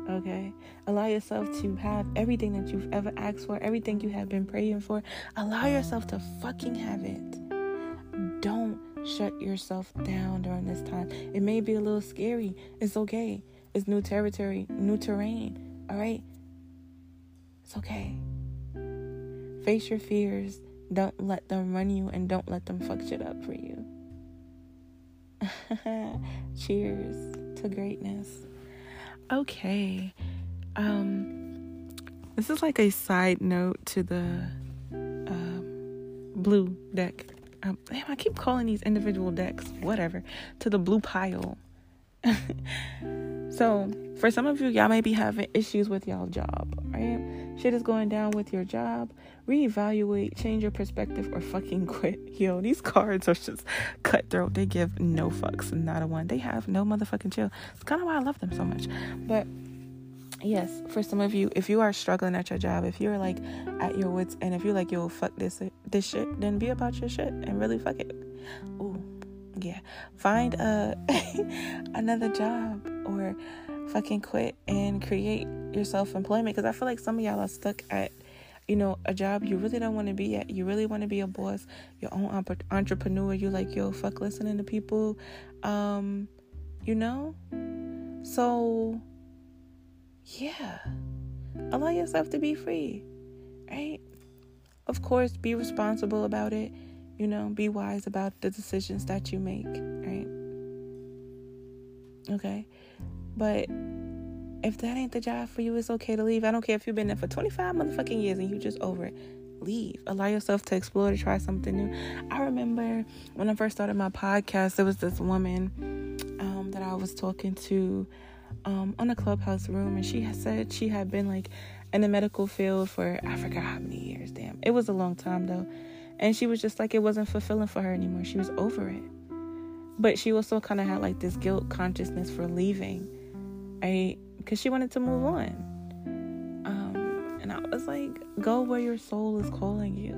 Okay? Allow yourself to have everything that you've ever asked for, everything you have been praying for. Allow yourself to fucking have it. Don't shut yourself down during this time. It may be a little scary. It's okay. It's new territory, new terrain. All right? It's okay. Face your fears don't let them run you and don't let them fuck shit up for you. *laughs* Cheers to greatness. Okay. Um this is like a side note to the um, blue deck. Um, damn, I keep calling these individual decks, whatever, to the blue pile. *laughs* so, for some of you, y'all may be having issues with y'all job, right? Shit is going down with your job reevaluate, change your perspective, or fucking *laughs* quit. Yo, these cards are just cutthroat. They give no fucks, not a one. They have no motherfucking chill. It's kind of why I love them so much. But yes, for some of you, if you are struggling at your job, if you're like at your wits, and if you're like, yo, fuck this this shit, then be about your shit and really fuck it. Ooh, yeah. Find uh, a *laughs* another job or fucking quit and create your self employment because I feel like some of y'all are stuck at you know, a job you really don't want to be at. You really want to be a boss, your own entrepreneur. You like, yo, fuck listening to people. Um, you know? So, yeah. Allow yourself to be free, right? Of course, be responsible about it. You know, be wise about the decisions that you make, right? Okay? But if that ain't the job for you, it's okay to leave. I don't care if you've been there for 25 motherfucking years and you just over it. Leave. Allow yourself to explore, to try something new. I remember when I first started my podcast, there was this woman um, that I was talking to um, on a clubhouse room, and she said she had been like in the medical field for I forgot how many years. Damn, it was a long time though, and she was just like it wasn't fulfilling for her anymore. She was over it, but she also kind of had like this guilt consciousness for leaving. Right? because she wanted to move on. Um, and I was like, go where your soul is calling you.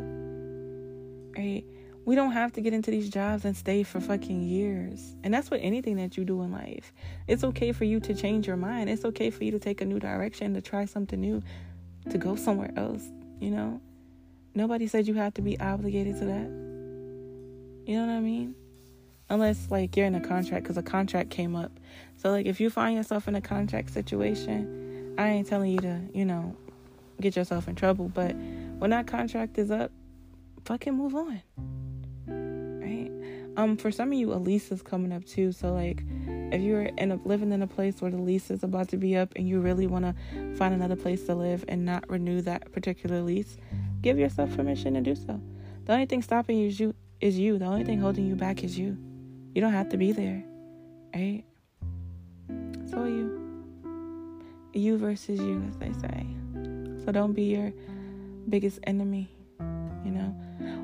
Right? We don't have to get into these jobs and stay for fucking years. And that's what anything that you do in life. It's okay for you to change your mind. It's okay for you to take a new direction, to try something new, to go somewhere else, you know? Nobody said you have to be obligated to that. You know what I mean? Unless like you're in a contract because a contract came up. So like if you find yourself in a contract situation, I ain't telling you to, you know, get yourself in trouble, but when that contract is up, fucking move on Right? um, for some of you, a lease is coming up too. So like, if you're in a, living in a place where the lease is about to be up and you really want to find another place to live and not renew that particular lease, give yourself permission to do so. The only thing stopping you is you. Is you. The only thing holding you back is you. You don't have to be there, right? So you. You versus you, as they say. So don't be your biggest enemy. You know.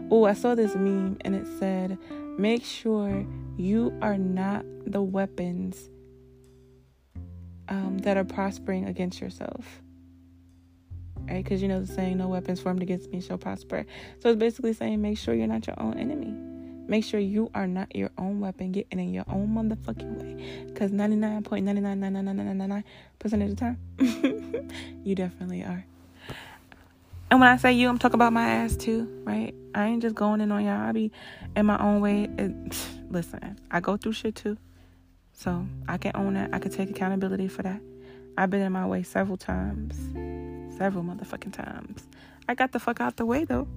Oh, I saw this meme and it said Make sure you are not the weapons um, that are prospering against yourself. Right? Because you know the saying, no weapons formed against me shall prosper. So it's basically saying, make sure you're not your own enemy. Make sure you are not your own weapon getting in your own motherfucking way. Because 99.9999999% of the time, you definitely are. And when I say you, I'm talking about my ass too, right? I ain't just going in on y'all. I be in my own way. It, listen, I go through shit too. So I can own that. I can take accountability for that. I've been in my way several times. Several motherfucking times. I got the fuck out the way though.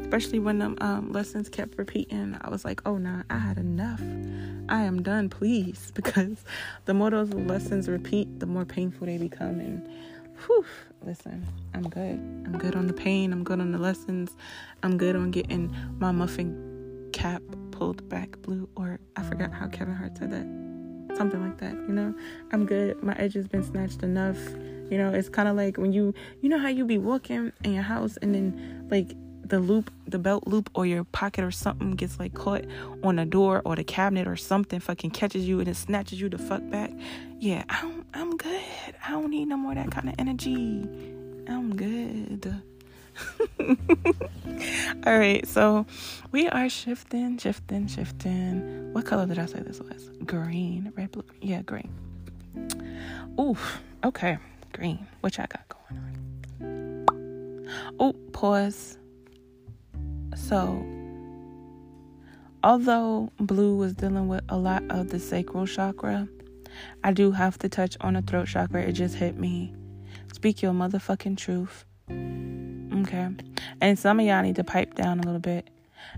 Especially when them um, lessons kept repeating. I was like, oh nah, I had enough. I am done, please. *laughs* Because the more those lessons repeat, the more painful they become. And whew, listen, I'm good. I'm good on the pain. I'm good on the lessons. I'm good on getting my muffin cap pulled back blue. Or I forgot how Kevin Hart said that. Something like that, you know? I'm good. My edge has been snatched enough. You know, it's kind of like when you, you know how you be walking in your house and then like the loop, the belt loop, or your pocket or something gets like caught on a door or the cabinet or something fucking catches you and it snatches you the fuck back. Yeah, I'm I'm good. I don't need no more that kind of energy. I'm good. *laughs* All right, so we are shifting, shifting, shifting. What color did I say this was? Green, red, blue. Yeah, green. Oof. Okay, green. What y'all got going on? Oh, pause. So, although Blue was dealing with a lot of the sacral chakra, I do have to touch on the throat chakra. It just hit me. Speak your motherfucking truth. Okay. And some of y'all need to pipe down a little bit.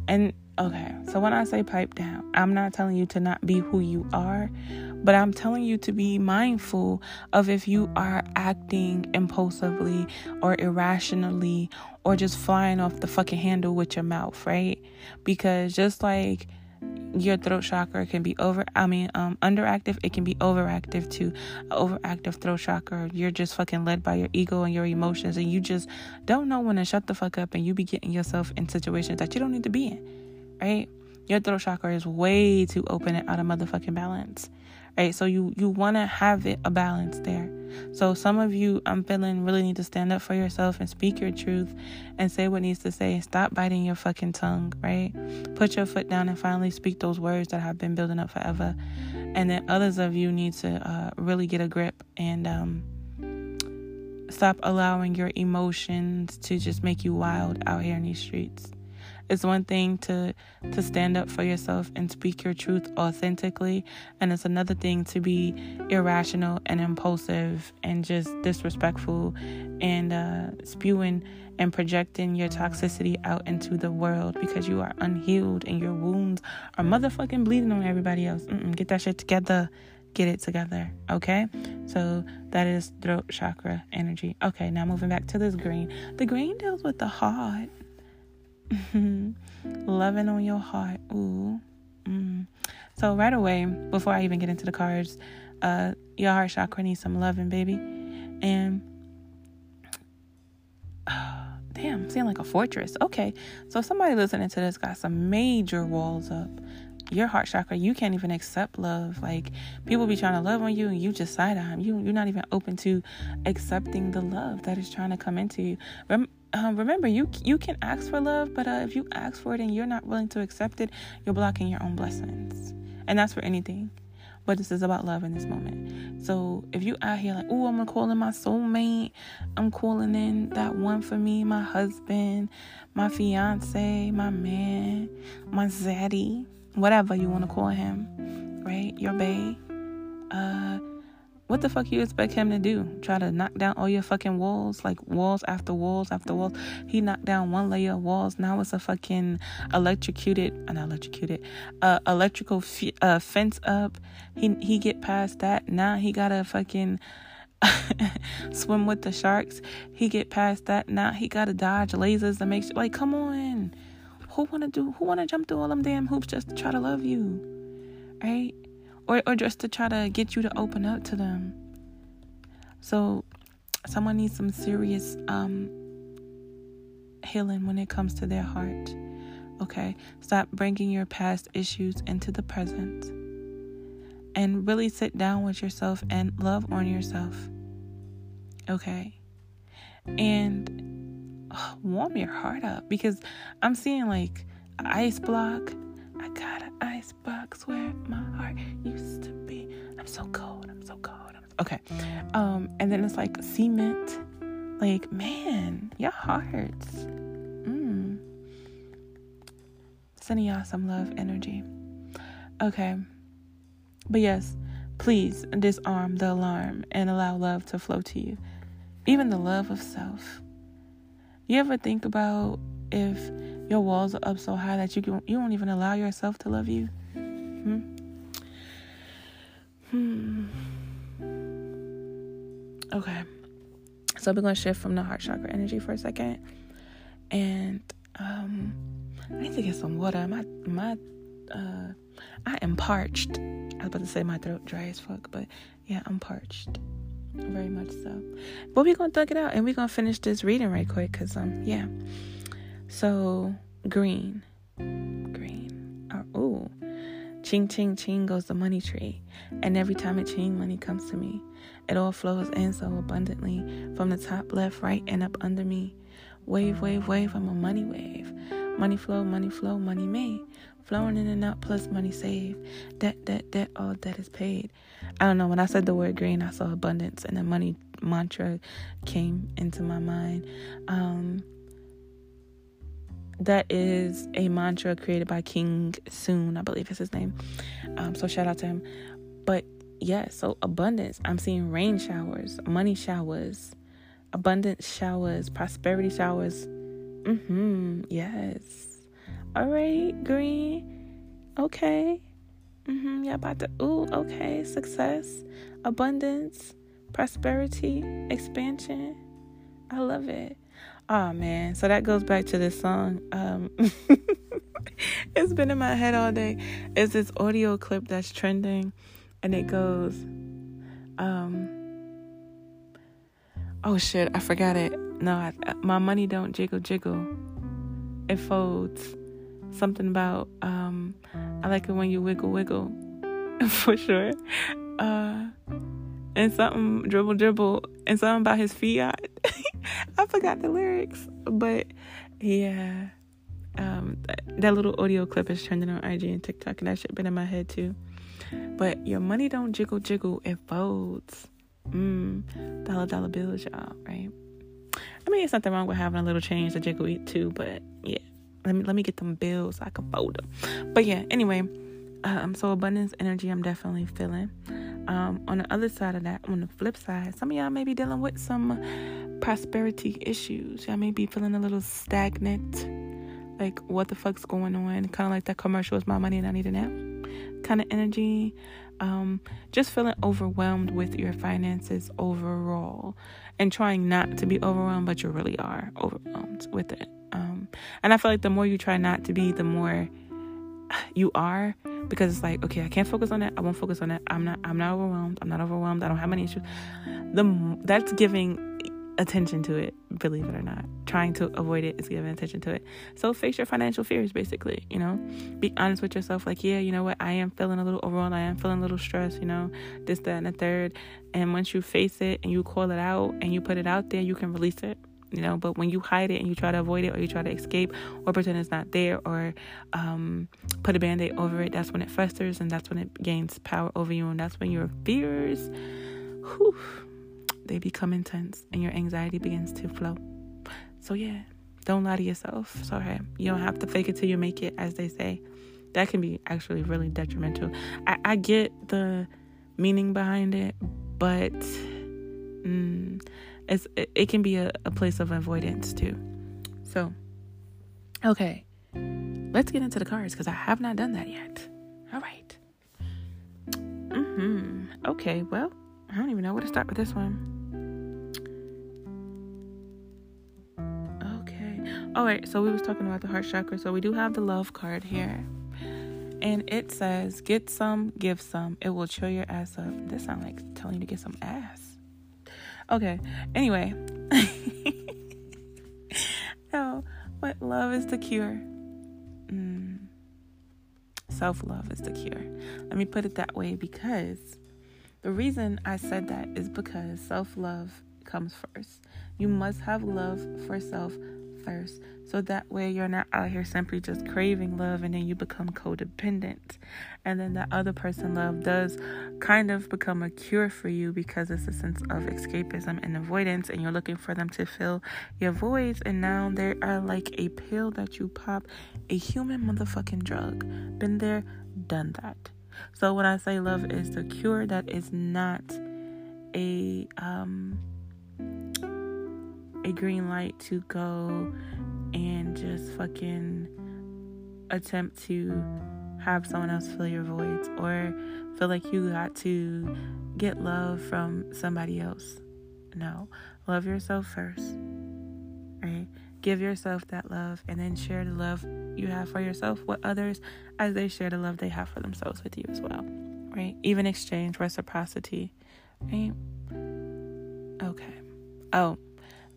And okay, so when I say pipe down, I'm not telling you to not be who you are, but I'm telling you to be mindful of if you are acting impulsively or irrationally or just flying off the fucking handle with your mouth, right? Because just like your throat chakra can be over i mean um underactive it can be overactive too. Overactive throat chakra you're just fucking led by your ego and your emotions and you just don't know when to shut the fuck up and you be getting yourself in situations that you don't need to be in right? Your throat chakra is way too open and out of motherfucking balance right so you you want to have it a balance there. So some of you i'm feeling really need to stand up for yourself and speak your truth and say what needs to say. Stop biting your fucking tongue right? Put your foot down and finally speak those words that have been building up forever. And then others of you need to uh, really get a grip and um, stop allowing your emotions to just make you wild out here in these streets it's one thing to to stand up for yourself and speak your truth authentically, and it's another thing to be irrational and impulsive and just disrespectful and uh, spewing and projecting your toxicity out into the world because you are unhealed and your wounds are motherfucking bleeding on everybody else. Mm-mm, get that shit together. Get it together. Okay? So that is throat chakra energy. Okay, now moving back to this green. The green deals with the heart. Loving on your heart. Ooh. Mm. So right away, before I even get into the cards, uh, your heart chakra needs some loving, baby. And uh, *sighs* damn, seeing like a fortress. Okay, so somebody listening to this got some major walls up. Your heart chakra, you can't even accept love. Like people be trying to love on you, and you just side eye them. You you're not even open to accepting the love that is trying to come into you. Rem- um, remember you you can ask for love, but uh, if you ask for it and you're not willing to accept it, you're blocking your own blessings, and that's for anything. But this is about love in this moment. So if you out here like, oh, I'm gonna call in my soulmate, I'm calling in that one for me, my husband, my fiance, my man, my zaddy, whatever you want to call him, right? Your bae. Uh what the fuck you expect him to do? Try to knock down all your fucking walls, like walls after walls after walls. He knocked down one layer of walls. Now it's a fucking electrocuted, uh, not electrocuted, uh, electrical f- uh, fence up. He he get past that. Now he gotta fucking *laughs* swim with the sharks. He get past that. Now he gotta dodge lasers to make sure. Like, come on, who wanna do? Who wanna jump through all them damn hoops just to try to love you, right? Or, or just to try to get you to open up to them. So, someone needs some serious um, healing when it comes to their heart. Okay? Stop bringing your past issues into the present. And really sit down with yourself and love on yourself. Okay? And oh, warm your heart up because I'm seeing like ice block I got an ice box where my heart used to be. I'm so cold. I'm so cold. I'm okay. Um, and then it's like cement. Like, man, your hearts. Mm. Sending y'all some love energy. Okay. But yes, please disarm the alarm and allow love to flow to you. Even the love of self. You ever think about if your walls are up so high that you can, you won't even allow yourself to love you? Hmm. Hmm. Okay. So we're gonna shift from the heart chakra energy for a second, and um, I need to get some water. My my uh, I am parched. I was about to say my throat dry as fuck, but yeah, I'm parched, very much so. But we're gonna thug it out, and we're gonna finish this reading right quick, cause um, yeah. So green, green. Oh, ooh. Ching, ching, ching goes the money tree. And every time it ching, money comes to me. It all flows in so abundantly from the top, left, right, and up under me. Wave, wave, wave, I'm a money wave. Money flow, money flow, money made. Flowing in and out plus money saved. Debt, debt, debt, all debt is paid. I don't know. When I said the word green, I saw abundance and the money mantra came into my mind. Um, that is a mantra created by King Soon, I believe is his name. Um, so shout out to him. But yeah, so abundance. I'm seeing rain showers, money showers, abundance showers, prosperity showers. Mm-hmm. Yes. All right, green. Okay. Mm-hmm. Yeah, about to ooh, okay. Success, abundance, prosperity, expansion. I love it. Oh man, so that goes back to this song. Um, *laughs* it's been in my head all day. It's this audio clip that's trending, and it goes, um, oh shit, I forgot it. No, I, my money don't jiggle jiggle. It folds. Something about um, I like it when you wiggle wiggle, *laughs* for sure. Uh, and something dribble dribble, and something about his fiat. *laughs* I forgot the lyrics, but yeah, um, that, that, little audio clip is trending on IG and TikTok, and that shit been in my head too. But your money don't jiggle jiggle, it folds. Mmm, dollar dollar bills, y'all, right? I mean, it's nothing wrong with having a little change to jiggle it too, but yeah, let me let me get them bills so I can fold them. But yeah, anyway, um, so abundance energy, I'm definitely feeling. Um, on the other side of that, on the flip side, some of y'all may be dealing with some prosperity issues. Y'all may be feeling a little stagnant. Like, what the fuck's going on? Kind of like that commercial is my money and I need it now. Kind of energy. Um, just feeling overwhelmed with your finances overall and trying not to be overwhelmed, but you really are overwhelmed with it. Um, and I feel like the more you try not to be, the more you are because it's like okay i can't focus on that i won't focus on that i'm not i'm not overwhelmed i'm not overwhelmed i don't have many issues. The that's giving attention to it believe it or not. Trying to avoid it is giving attention to it. So face your financial fears basically you know? Be honest with yourself like yeah you know what i am feeling a little overwhelmed i am feeling a little stressed you know this that and the third. And once you face it and you call it out and you put it out there you can release it you know but when you hide it and you try to avoid it or you try to escape or pretend it's not there or um, put a band-aid over it that's when it festers and that's when it gains power over you and that's when your fears whew, they become intense and your anxiety begins to flow. So yeah don't lie to yourself. Sorry you don't have to fake it till you make it as they say. That can be actually really detrimental. I, I get the meaning behind it but mm, it's it, can be a, a place of avoidance too. So, okay, let's get into the cards because I have not done that yet. All right. Hmm. Okay. Well, I don't even know where to start with this one. Okay. All right. So we was talking about the heart chakra. So we do have the love card here. And it says, get some, give some. It will chill your ass up. This sounds like telling you to get some ass. Okay. Anyway. *laughs* no, but love is the cure. Mm. Self love is the cure. Let me put it that way because the reason I said that is because self love comes first. You must have love for self first. So that way you're not out here simply just craving love and then you become codependent. And then that other person love does kind of become a cure for you because it's a sense of escapism and avoidance and you're looking for them to fill your voids and now they are like a pill that you pop, a human motherfucking drug. Been there, done that. So when I say love is the cure, that is not a um a green light to go and just fucking attempt to have someone else fill your voids or feel like you got to get love from somebody else. No, love yourself first, right? Give yourself that love and then share the love you have for yourself with others as they share the love they have for themselves with you as well, right? Even exchange, reciprocity, right? Okay. Oh,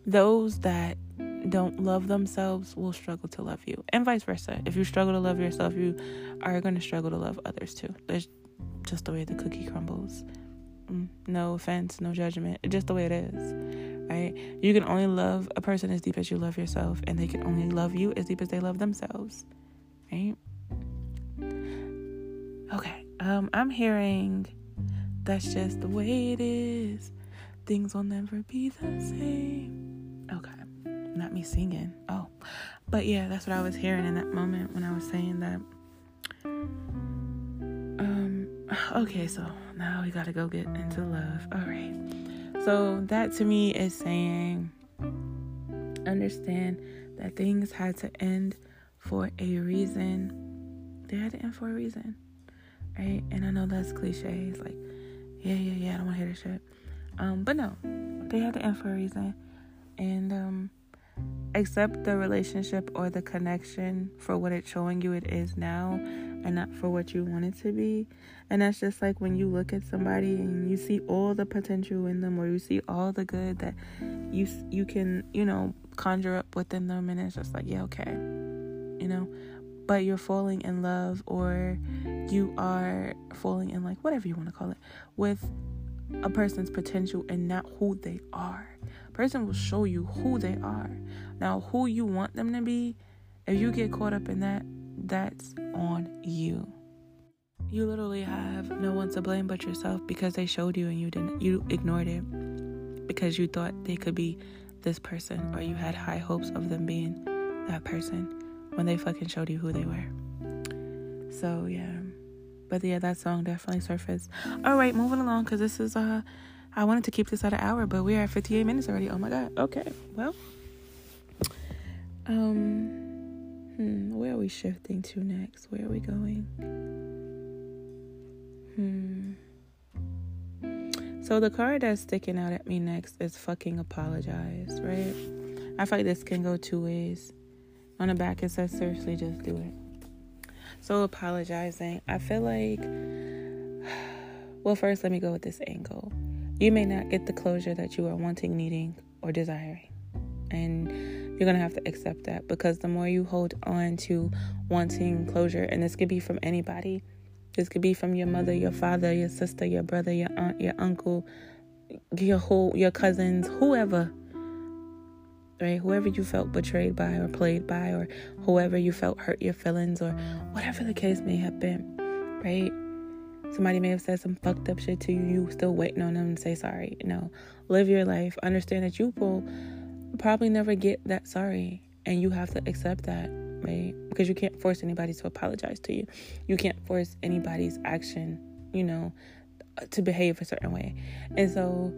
those that don't love themselves will struggle to love you, and vice versa. If you struggle to love yourself, you are going to struggle to love others too. That's just the way the cookie crumbles. Mm, no offense, no judgment. It's just the way it is, right? You can only love a person as deep as you love yourself, and they can only love you as deep as they love themselves, right? Okay, um, I'm hearing that's just the way it is. Things will never be the same Okay. Not me singing. Oh. But yeah, that's what I was hearing in that moment when I was saying that. Um okay, so now we got to go get into love. All right. So that to me is saying understand that things had to end for a reason. They had to end for a reason. Right? And I know that's cliche. It's like, yeah, yeah, yeah, I don't want to hear this shit. Um, but no, they had to end for a reason and um, accept the relationship or the connection for what it's showing you it is now and not for what you want it to be. And that's just like when you look at somebody and you see all the potential in them or you see all the good that you you can, you know, conjure up within them and it's just like, yeah, okay. You know, but you're falling in love or you are falling in like whatever you want to call it with a person's potential and not who they are person will show you who they are. Now, who you want them to be, if you get caught up in that, that's on you. You literally have no one to blame but yourself because they showed you and you didn't you ignored it because you thought they could be this person or you had high hopes of them being that person when they fucking showed you who they were. So, yeah. But yeah, that song definitely surfaced. All right, moving along because this is uh I wanted to keep this at an hour, but we are at 58 minutes already. Oh my god. Okay. Well, um, hmm, where are we shifting to next? Where are we going? Hmm. So the card that's sticking out at me next is fucking apologize, right? I feel like this can go two ways. On the back it says seriously just do it. So apologizing, I feel like *sighs* well first let me go with this angle you may not get the closure that you are wanting, needing, or desiring. And you're going to have to accept that because the more you hold on to wanting closure, and this could be from anybody, this could be from your mother, your father, your sister, your brother, your aunt, your uncle, your whole, your cousins, whoever. right? Whoever you felt betrayed by or played by, or whoever you felt hurt your feelings, or whatever the case may have been, right? Somebody may have said some fucked up shit to you. You still waiting on them to say sorry. You know, live your life. Understand that you will probably never get that sorry, and you have to accept that, right? Because you can't force anybody to apologize to you. You can't force anybody's action, you know, to behave a certain way. And so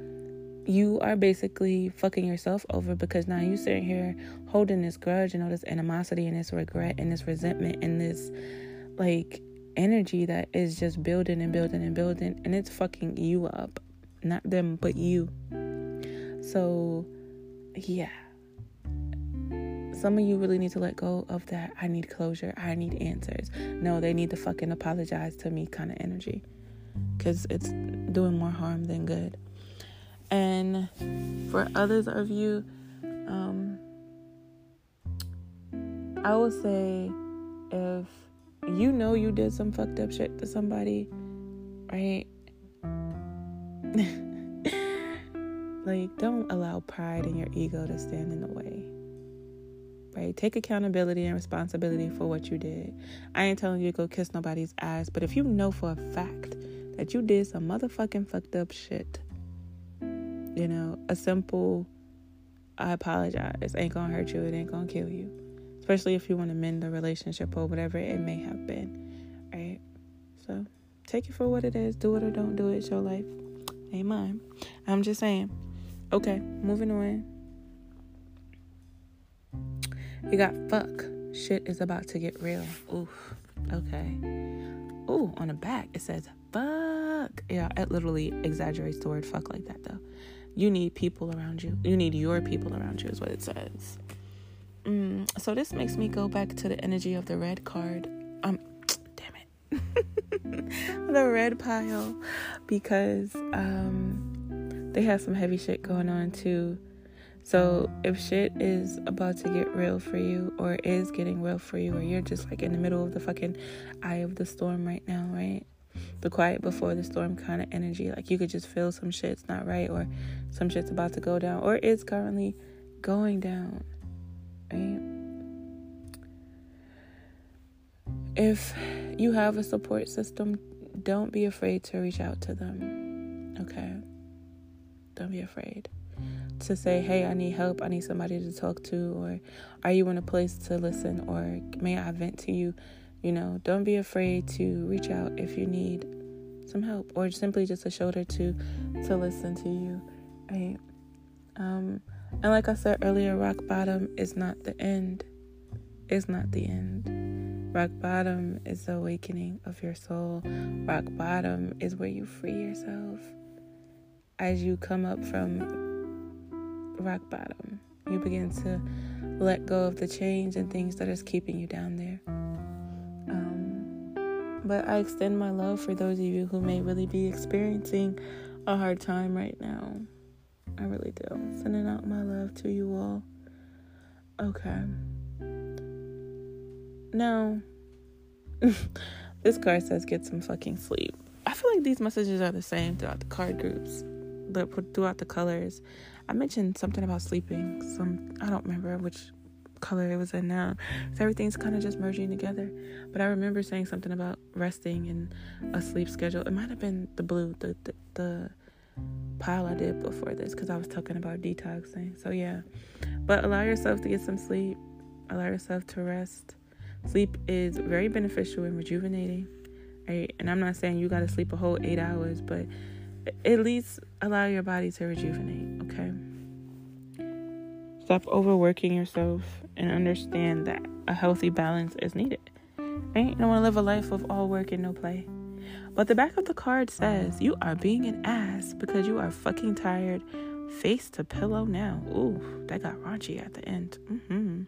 you are basically fucking yourself over because now you sitting here holding this grudge and all this animosity and this regret and this resentment and this like energy that is just building and building and building and it's fucking you up not them but you. So yeah. Some of you really need to let go of that. I need closure. I need answers. No they need to fucking apologize to me kind of energy because it's doing more harm than good. And for others of you, um, I will say if you know you did some fucked up shit to somebody, right? *laughs* like, don't allow pride and your ego to stand in the way. Right? Take accountability and responsibility for what you did. I ain't telling you to go kiss nobody's ass, but if you know for a fact that you did some motherfucking fucked up shit, you know, a simple I apologize ain't gonna hurt you, it ain't gonna kill you. Especially if you want to mend the relationship or whatever it may have been. Right? So take it for what it is. Do it or don't do it. It's your life. Ain't mine. I'm just saying. Okay, moving on. You got fuck. Shit is about to get real. Oof. Okay. Ooh, on the back it says fuck. Yeah, it literally exaggerates the word fuck like that though. You need people around you. You need your people around you, is what it says. Mm, so this makes me go back to the energy of the red card. Um, *tsk* damn it, *laughs* the red pile, because um, they have some heavy shit going on too. So if shit is about to get real for you, or is getting real for you, or you're just like in the middle of the fucking eye of the storm right now, right? the quiet before the storm kind of energy. Like you could just feel some shit's not right or some shit's about to go down or it's currently going down. Right? If you have a support system, don't be afraid to reach out to them. Okay? Don't be afraid to say, hey, I need help. I need somebody to talk to. Or are you in a place to listen? Or may I vent to you? You know, don't be afraid to reach out if you need some help or simply just a shoulder to to listen to you. Right? Um, and like I said earlier, rock bottom is not the end. It's not the end. Rock bottom is the awakening of your soul. Rock bottom is where you free yourself. As you come up from rock bottom, you begin to let go of the chains and things that is keeping you down there. Um, but I extend my love for those of you who may really be experiencing a hard time right now. I really do. Sending out my love to you all. Okay. Now, *laughs* this card says get some fucking sleep. I feel like these messages are the same throughout the card groups, throughout the colors. I mentioned something about sleeping. Some I don't remember which color it was in now. So everything's kind of just merging together. But I remember saying something about resting and a sleep schedule. It might have been the blue, the the, the pile I did before this because I was talking about detoxing. So yeah, but allow yourself to get some sleep. Allow yourself to rest. Sleep is very beneficial and rejuvenating. Right? And I'm not saying you got to sleep a whole eight hours, but at least allow your body to rejuvenate. Okay. Stop overworking yourself and understand that a healthy balance is needed. Right? You don't want to live a life of all work and no play. But the back of the card says you are being an ass because you are fucking tired. Face to pillow now. Ooh, that got raunchy at the end. Mm-hmm.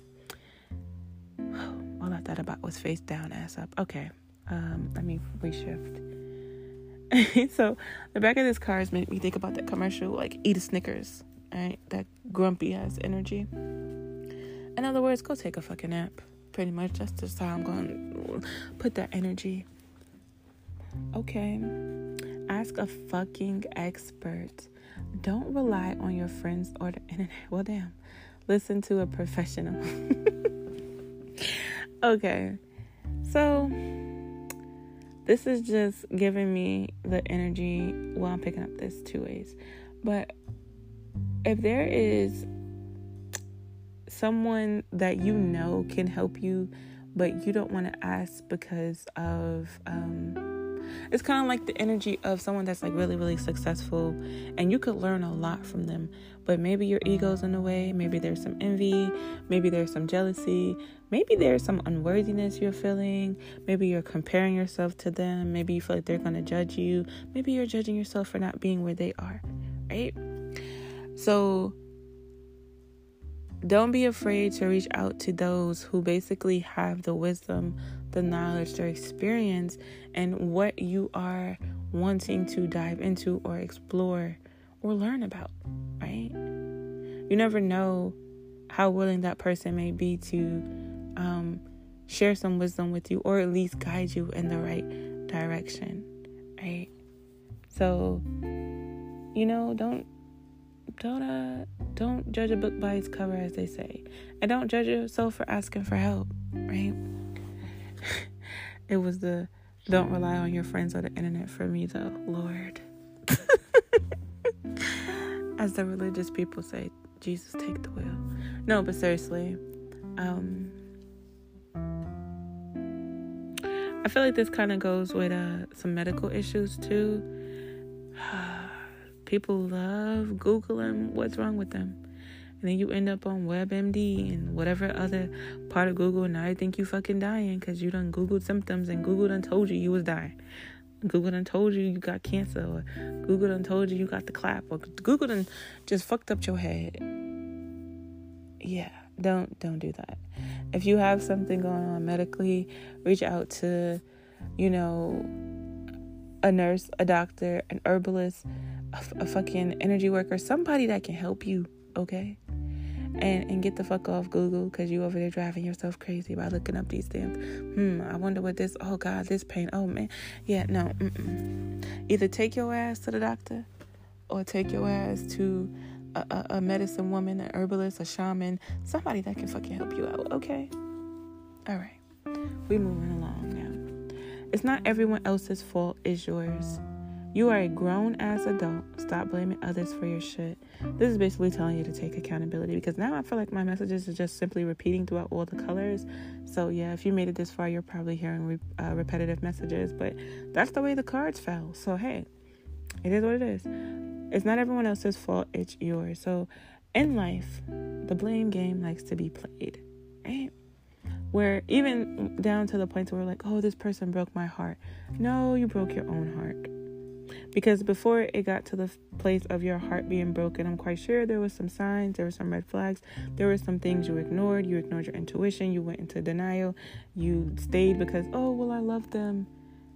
*sighs* All I thought about was face down, ass up. Okay. Um, let me reshift. *laughs* so the back of this card has made me think about that commercial, like eat a Snickers, right? That grumpy ass energy. In other words, go take a fucking nap. Pretty much, that's just how I'm going to put that energy. Okay. Ask a fucking expert. Don't rely on your friends or the internet. *laughs* Well, damn. listen to a professional. *laughs* okay. So this is just giving me the energy while I'm picking up this two ways. But if there is someone that you know can help you, but you don't want to ask because of, um, it's kind of like the energy of someone that's like really, really successful and you could learn a lot from them, but maybe your ego's in the way, maybe there's some envy, maybe there's some jealousy, maybe there's some unworthiness you're feeling, maybe you're comparing yourself to them, maybe you feel like they're going to judge you, maybe you're judging yourself for not being where they are, right? So, don't be afraid to reach out to those who basically have the wisdom, the knowledge, their experience, and what you are wanting to dive into or explore or learn about, right? You never know how willing that person may be to um, share some wisdom with you or at least guide you in the right direction, right? So, you know, don't don't uh don't judge a book by its cover as they say and don't judge yourself for asking for help right *laughs* it was the don't rely on your friends or the internet for me though lord. *laughs* As the religious people say jesus take the wheel. No but seriously um i feel like this kind of goes with uh some medical issues too. *sighs* People love Googling what's wrong with them. And then you end up on WebMD and whatever other part of Google. Now I think you fucking dying because you done Googled symptoms and Google done told you you was dying. Google done told you you got cancer or Google done told you you got the clap or Google done just fucked up your head. Yeah, don't don't do that. If you have something going on medically, reach out to, you know, a nurse, a doctor, an herbalist, a, a fucking energy worker, somebody that can help you, okay? And and get the fuck off Google because you over there driving yourself crazy by looking up these things. Hmm, I wonder what this. Oh God, this pain. Oh man, yeah, no. Mm-mm. Either take your ass to the doctor, or take your ass to a, a, a medicine woman, an herbalist, a shaman, somebody that can fucking help you out. Okay. All right, we moving along now. It's not everyone else's fault. It's yours. You are a grown ass adult. Stop blaming others for your shit. This is basically telling you to take accountability because now I feel like my messages are just simply repeating throughout all the colors. So, yeah, if you made it this far, you're probably hearing re- uh, repetitive messages, but that's the way the cards fell. So, hey, it is what it is. It's not everyone else's fault, it's yours. So, in life, the blame game likes to be played, right? Where even down to the point where we're like, oh, this person broke my heart. No, you broke your own heart because before it got to the place of your heart being broken, I'm quite sure there was some signs, there were some red flags, there were some things you ignored. You ignored your intuition, you went into denial, you stayed because, oh, well, I love them,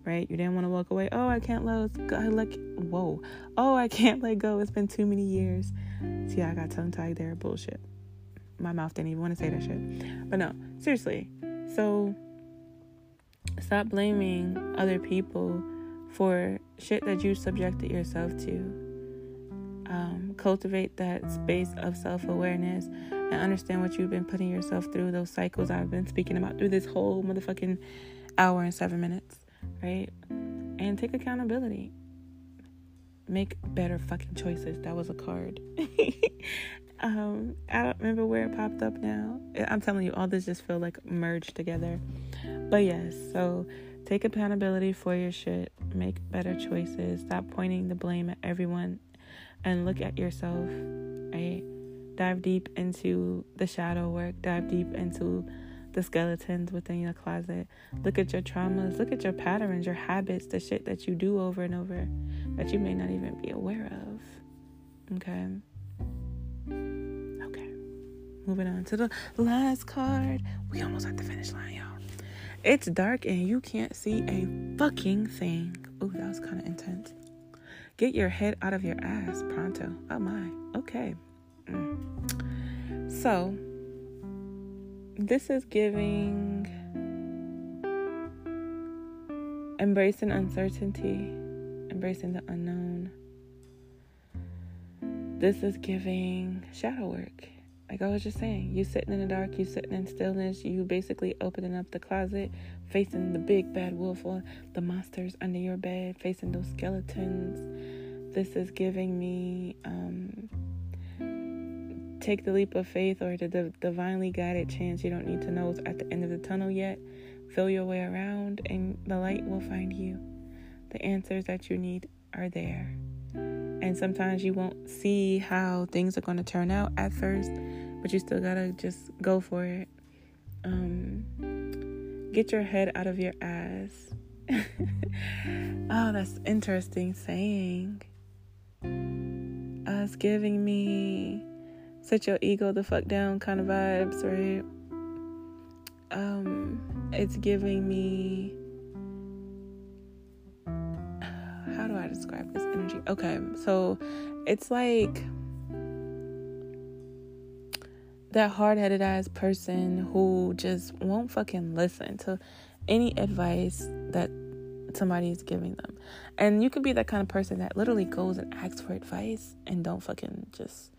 right? You didn't want to walk away. Oh, I can't let go. Like, whoa. Oh, I can't *laughs* let go. It's been too many years. See, I got tongue tied there. Bullshit. My mouth didn't even want to say that shit. But no, seriously. So stop blaming other people for shit that you subjected yourself to. Um, cultivate that space of self awareness and understand what you've been putting yourself through, those cycles I've been speaking about through this whole motherfucking hour and seven minutes, right? And take accountability. Make better fucking choices. That was a card. *laughs* um, I don't remember where it popped up now. I'm telling you, all this just feel like merged together. But yes, so Take accountability for your shit. Make better choices. Stop pointing the blame at everyone and look at yourself. Right? Dive deep into the shadow work. Dive deep into the skeletons within your closet. Look at your traumas. Look at your patterns, your habits, the shit that you do over and over that you may not even be aware of. Okay. Okay. Moving on to the last card. We almost at the finish line, y'all. It's dark and you can't see a fucking thing. Ooh, that was kind of intense. Get your head out of your ass pronto. Oh my. Okay. Mm. So, this is giving embracing uncertainty, embracing the unknown. This is giving shadow work. Like I was just saying, you sitting in the dark, you sitting in stillness, you basically opening up the closet, facing the big bad wolf or the monsters under your bed, facing those skeletons. This is giving me um, take the leap of faith or the divinely guided chance you don't need to know is at the end of the tunnel yet. Feel your way around, and the light will find you. The answers that you need are there. And sometimes you won't see how things are going to turn out at first, but you still gotta just go for it. Um, get your head out of your ass. *laughs* oh, that's interesting saying. Uh, it's giving me set your ego the fuck down kind of vibes, right? Um, it's giving me how do I describe this energy? Okay, so it's like that hard-headed ass person who just won't fucking listen to any advice that somebody is giving them. And you can be that kind of person that literally goes and asks for advice and don't fucking just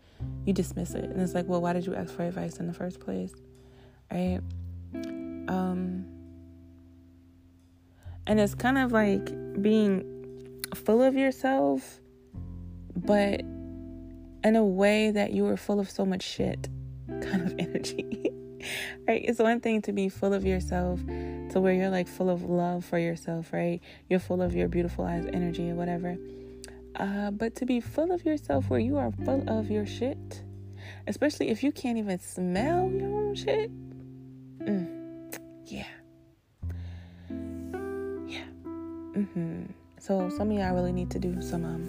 you dismiss it. And it's like, well, why did you ask for advice in the first place? Right? Um and it's kind of like being full of yourself, but in a way that you are full of so much shit kind of *laughs* energy. right? It's one thing to be full of yourself to where you're like full of love for yourself, right? You're full of your beautiful eyes energy or whatever. Uh, but to be full of yourself where you are full of your shit, especially if you can't even smell your own shit. Mm, yeah. Yeah. Mm-hmm. So some of y'all really need to do some um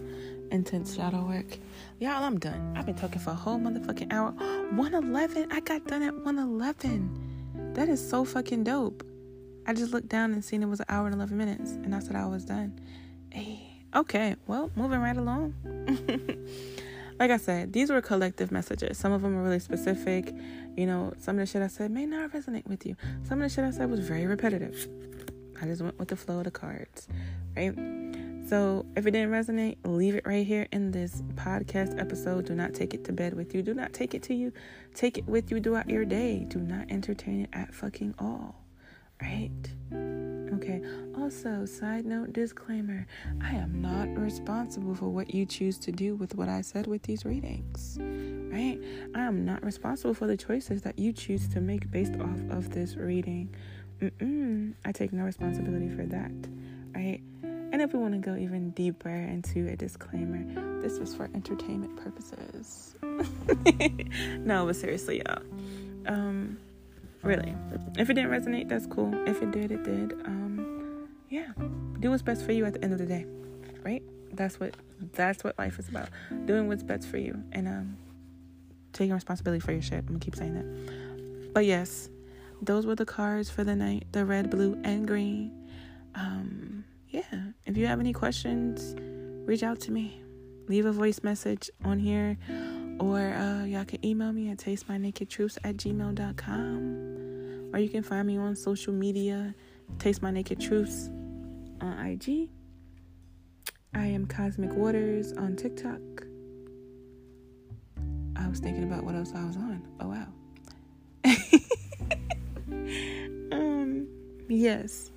intense shadow work. Y'all, I'm done. I've been talking for a whole motherfucking hour. 111. I got done at 111. That is so fucking dope. I just looked down and seen it was an hour and 11 minutes, and I said I was done. Hey. Okay, well, moving right along. *laughs* like I said, these were collective messages. Some of them are really specific. You know, some of the shit I said may not resonate with you. Some of the shit I said was very repetitive. I just went with the flow of the cards, mm-hmm. right? So if it didn't resonate, leave it right here in this podcast episode. Do not take it to bed with you. Do not take it to you. Take it with you throughout your day. Do not entertain it at fucking all, right? Okay. Also, side note disclaimer I am not responsible for what you choose to do with what I said with these readings. Right? I am not responsible for the choices that you choose to make based off of this reading. Mm-mm. I take no responsibility for that. Right? And if we want to go even deeper into a disclaimer, this was for entertainment purposes. *laughs* no, but seriously, y'all. Um, really, if it didn't resonate, that's cool. If it did, it did. Um, yeah, do what's best for you at the end of the day, right? That's what that's what life is about. Doing what's best for you and um, taking responsibility for your shit. I'm gonna keep saying that. But yes, those were the cards for the night: the red, blue, and green. Um, yeah, if you have any questions, reach out to me. Leave a voice message on here, or uh, y'all can email me at tastemynakedtruths at gmail.com. Or you can find me on social media, Taste My Naked Truths on IG. I am Cosmic Waters on TikTok. I was thinking about what else I was on. Oh wow. *laughs* *laughs* um yes.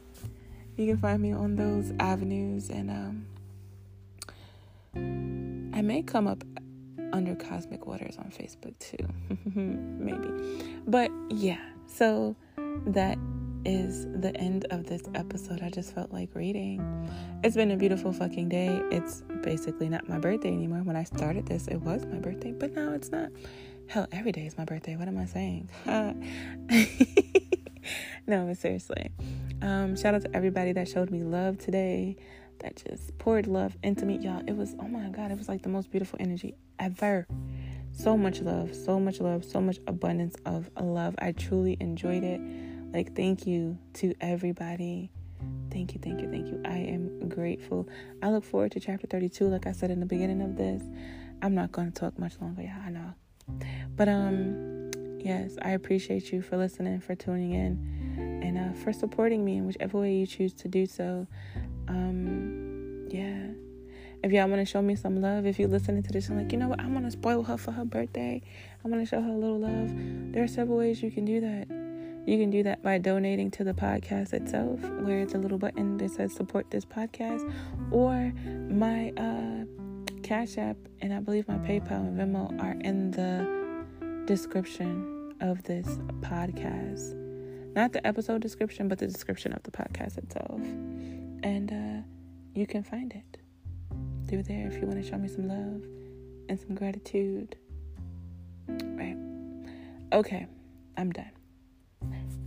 You can find me on those avenues, and um, I may come up under Cosmic Waters on Facebook too, *laughs* maybe. But yeah, so that is the end of this episode. I just felt like reading. It's been a beautiful fucking day. It's basically not my birthday anymore. When I started this, it was my birthday, but now it's not. Hell, every day is my birthday. What am I saying? *laughs* *laughs* no, but seriously. Um, shout out to everybody that showed me love today, that just poured love into me. Y'all, it was, oh my God, it was like the most beautiful energy ever. So much love, so much love, so much abundance of love. I truly enjoyed it. Like, thank you to everybody. Thank you, thank you, thank you. I am grateful. I look forward to chapter 32, like I said in the beginning of this. I'm not going to talk much longer, yeah, I know. But, um, yes, I appreciate you for listening, for tuning in and uh, for supporting me in whichever way you choose to do so. Um, yeah. If y'all want to show me some love, if you're listening to this and like, you know what, I want to spoil her for her birthday. I want to show her a little love. There are several ways you can do that. You can do that by donating to the podcast itself, where it's a little button that says support this podcast, or my uh, Cash App and I believe my PayPal and Venmo are in the description of this podcast. Not the episode description, but the description of the podcast itself. And uh, you can find it through there if you want to show me some love and some gratitude. Right. Okay, I'm done.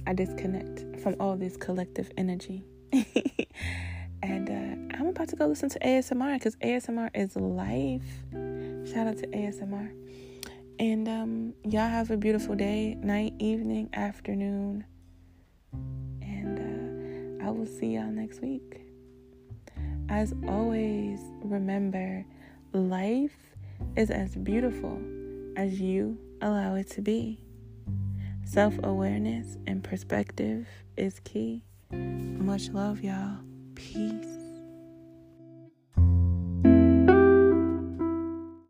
I disconnect from all this collective energy. *laughs* and uh, I'm about to go listen to ASMR because ASMR is life. Shout out to ASMR. And um, y'all have a beautiful day, night, evening, afternoon. And uh, I will see y'all next week. As always, remember life is as beautiful as you allow it to be. Self awareness and perspective is key. Much love, y'all. Peace.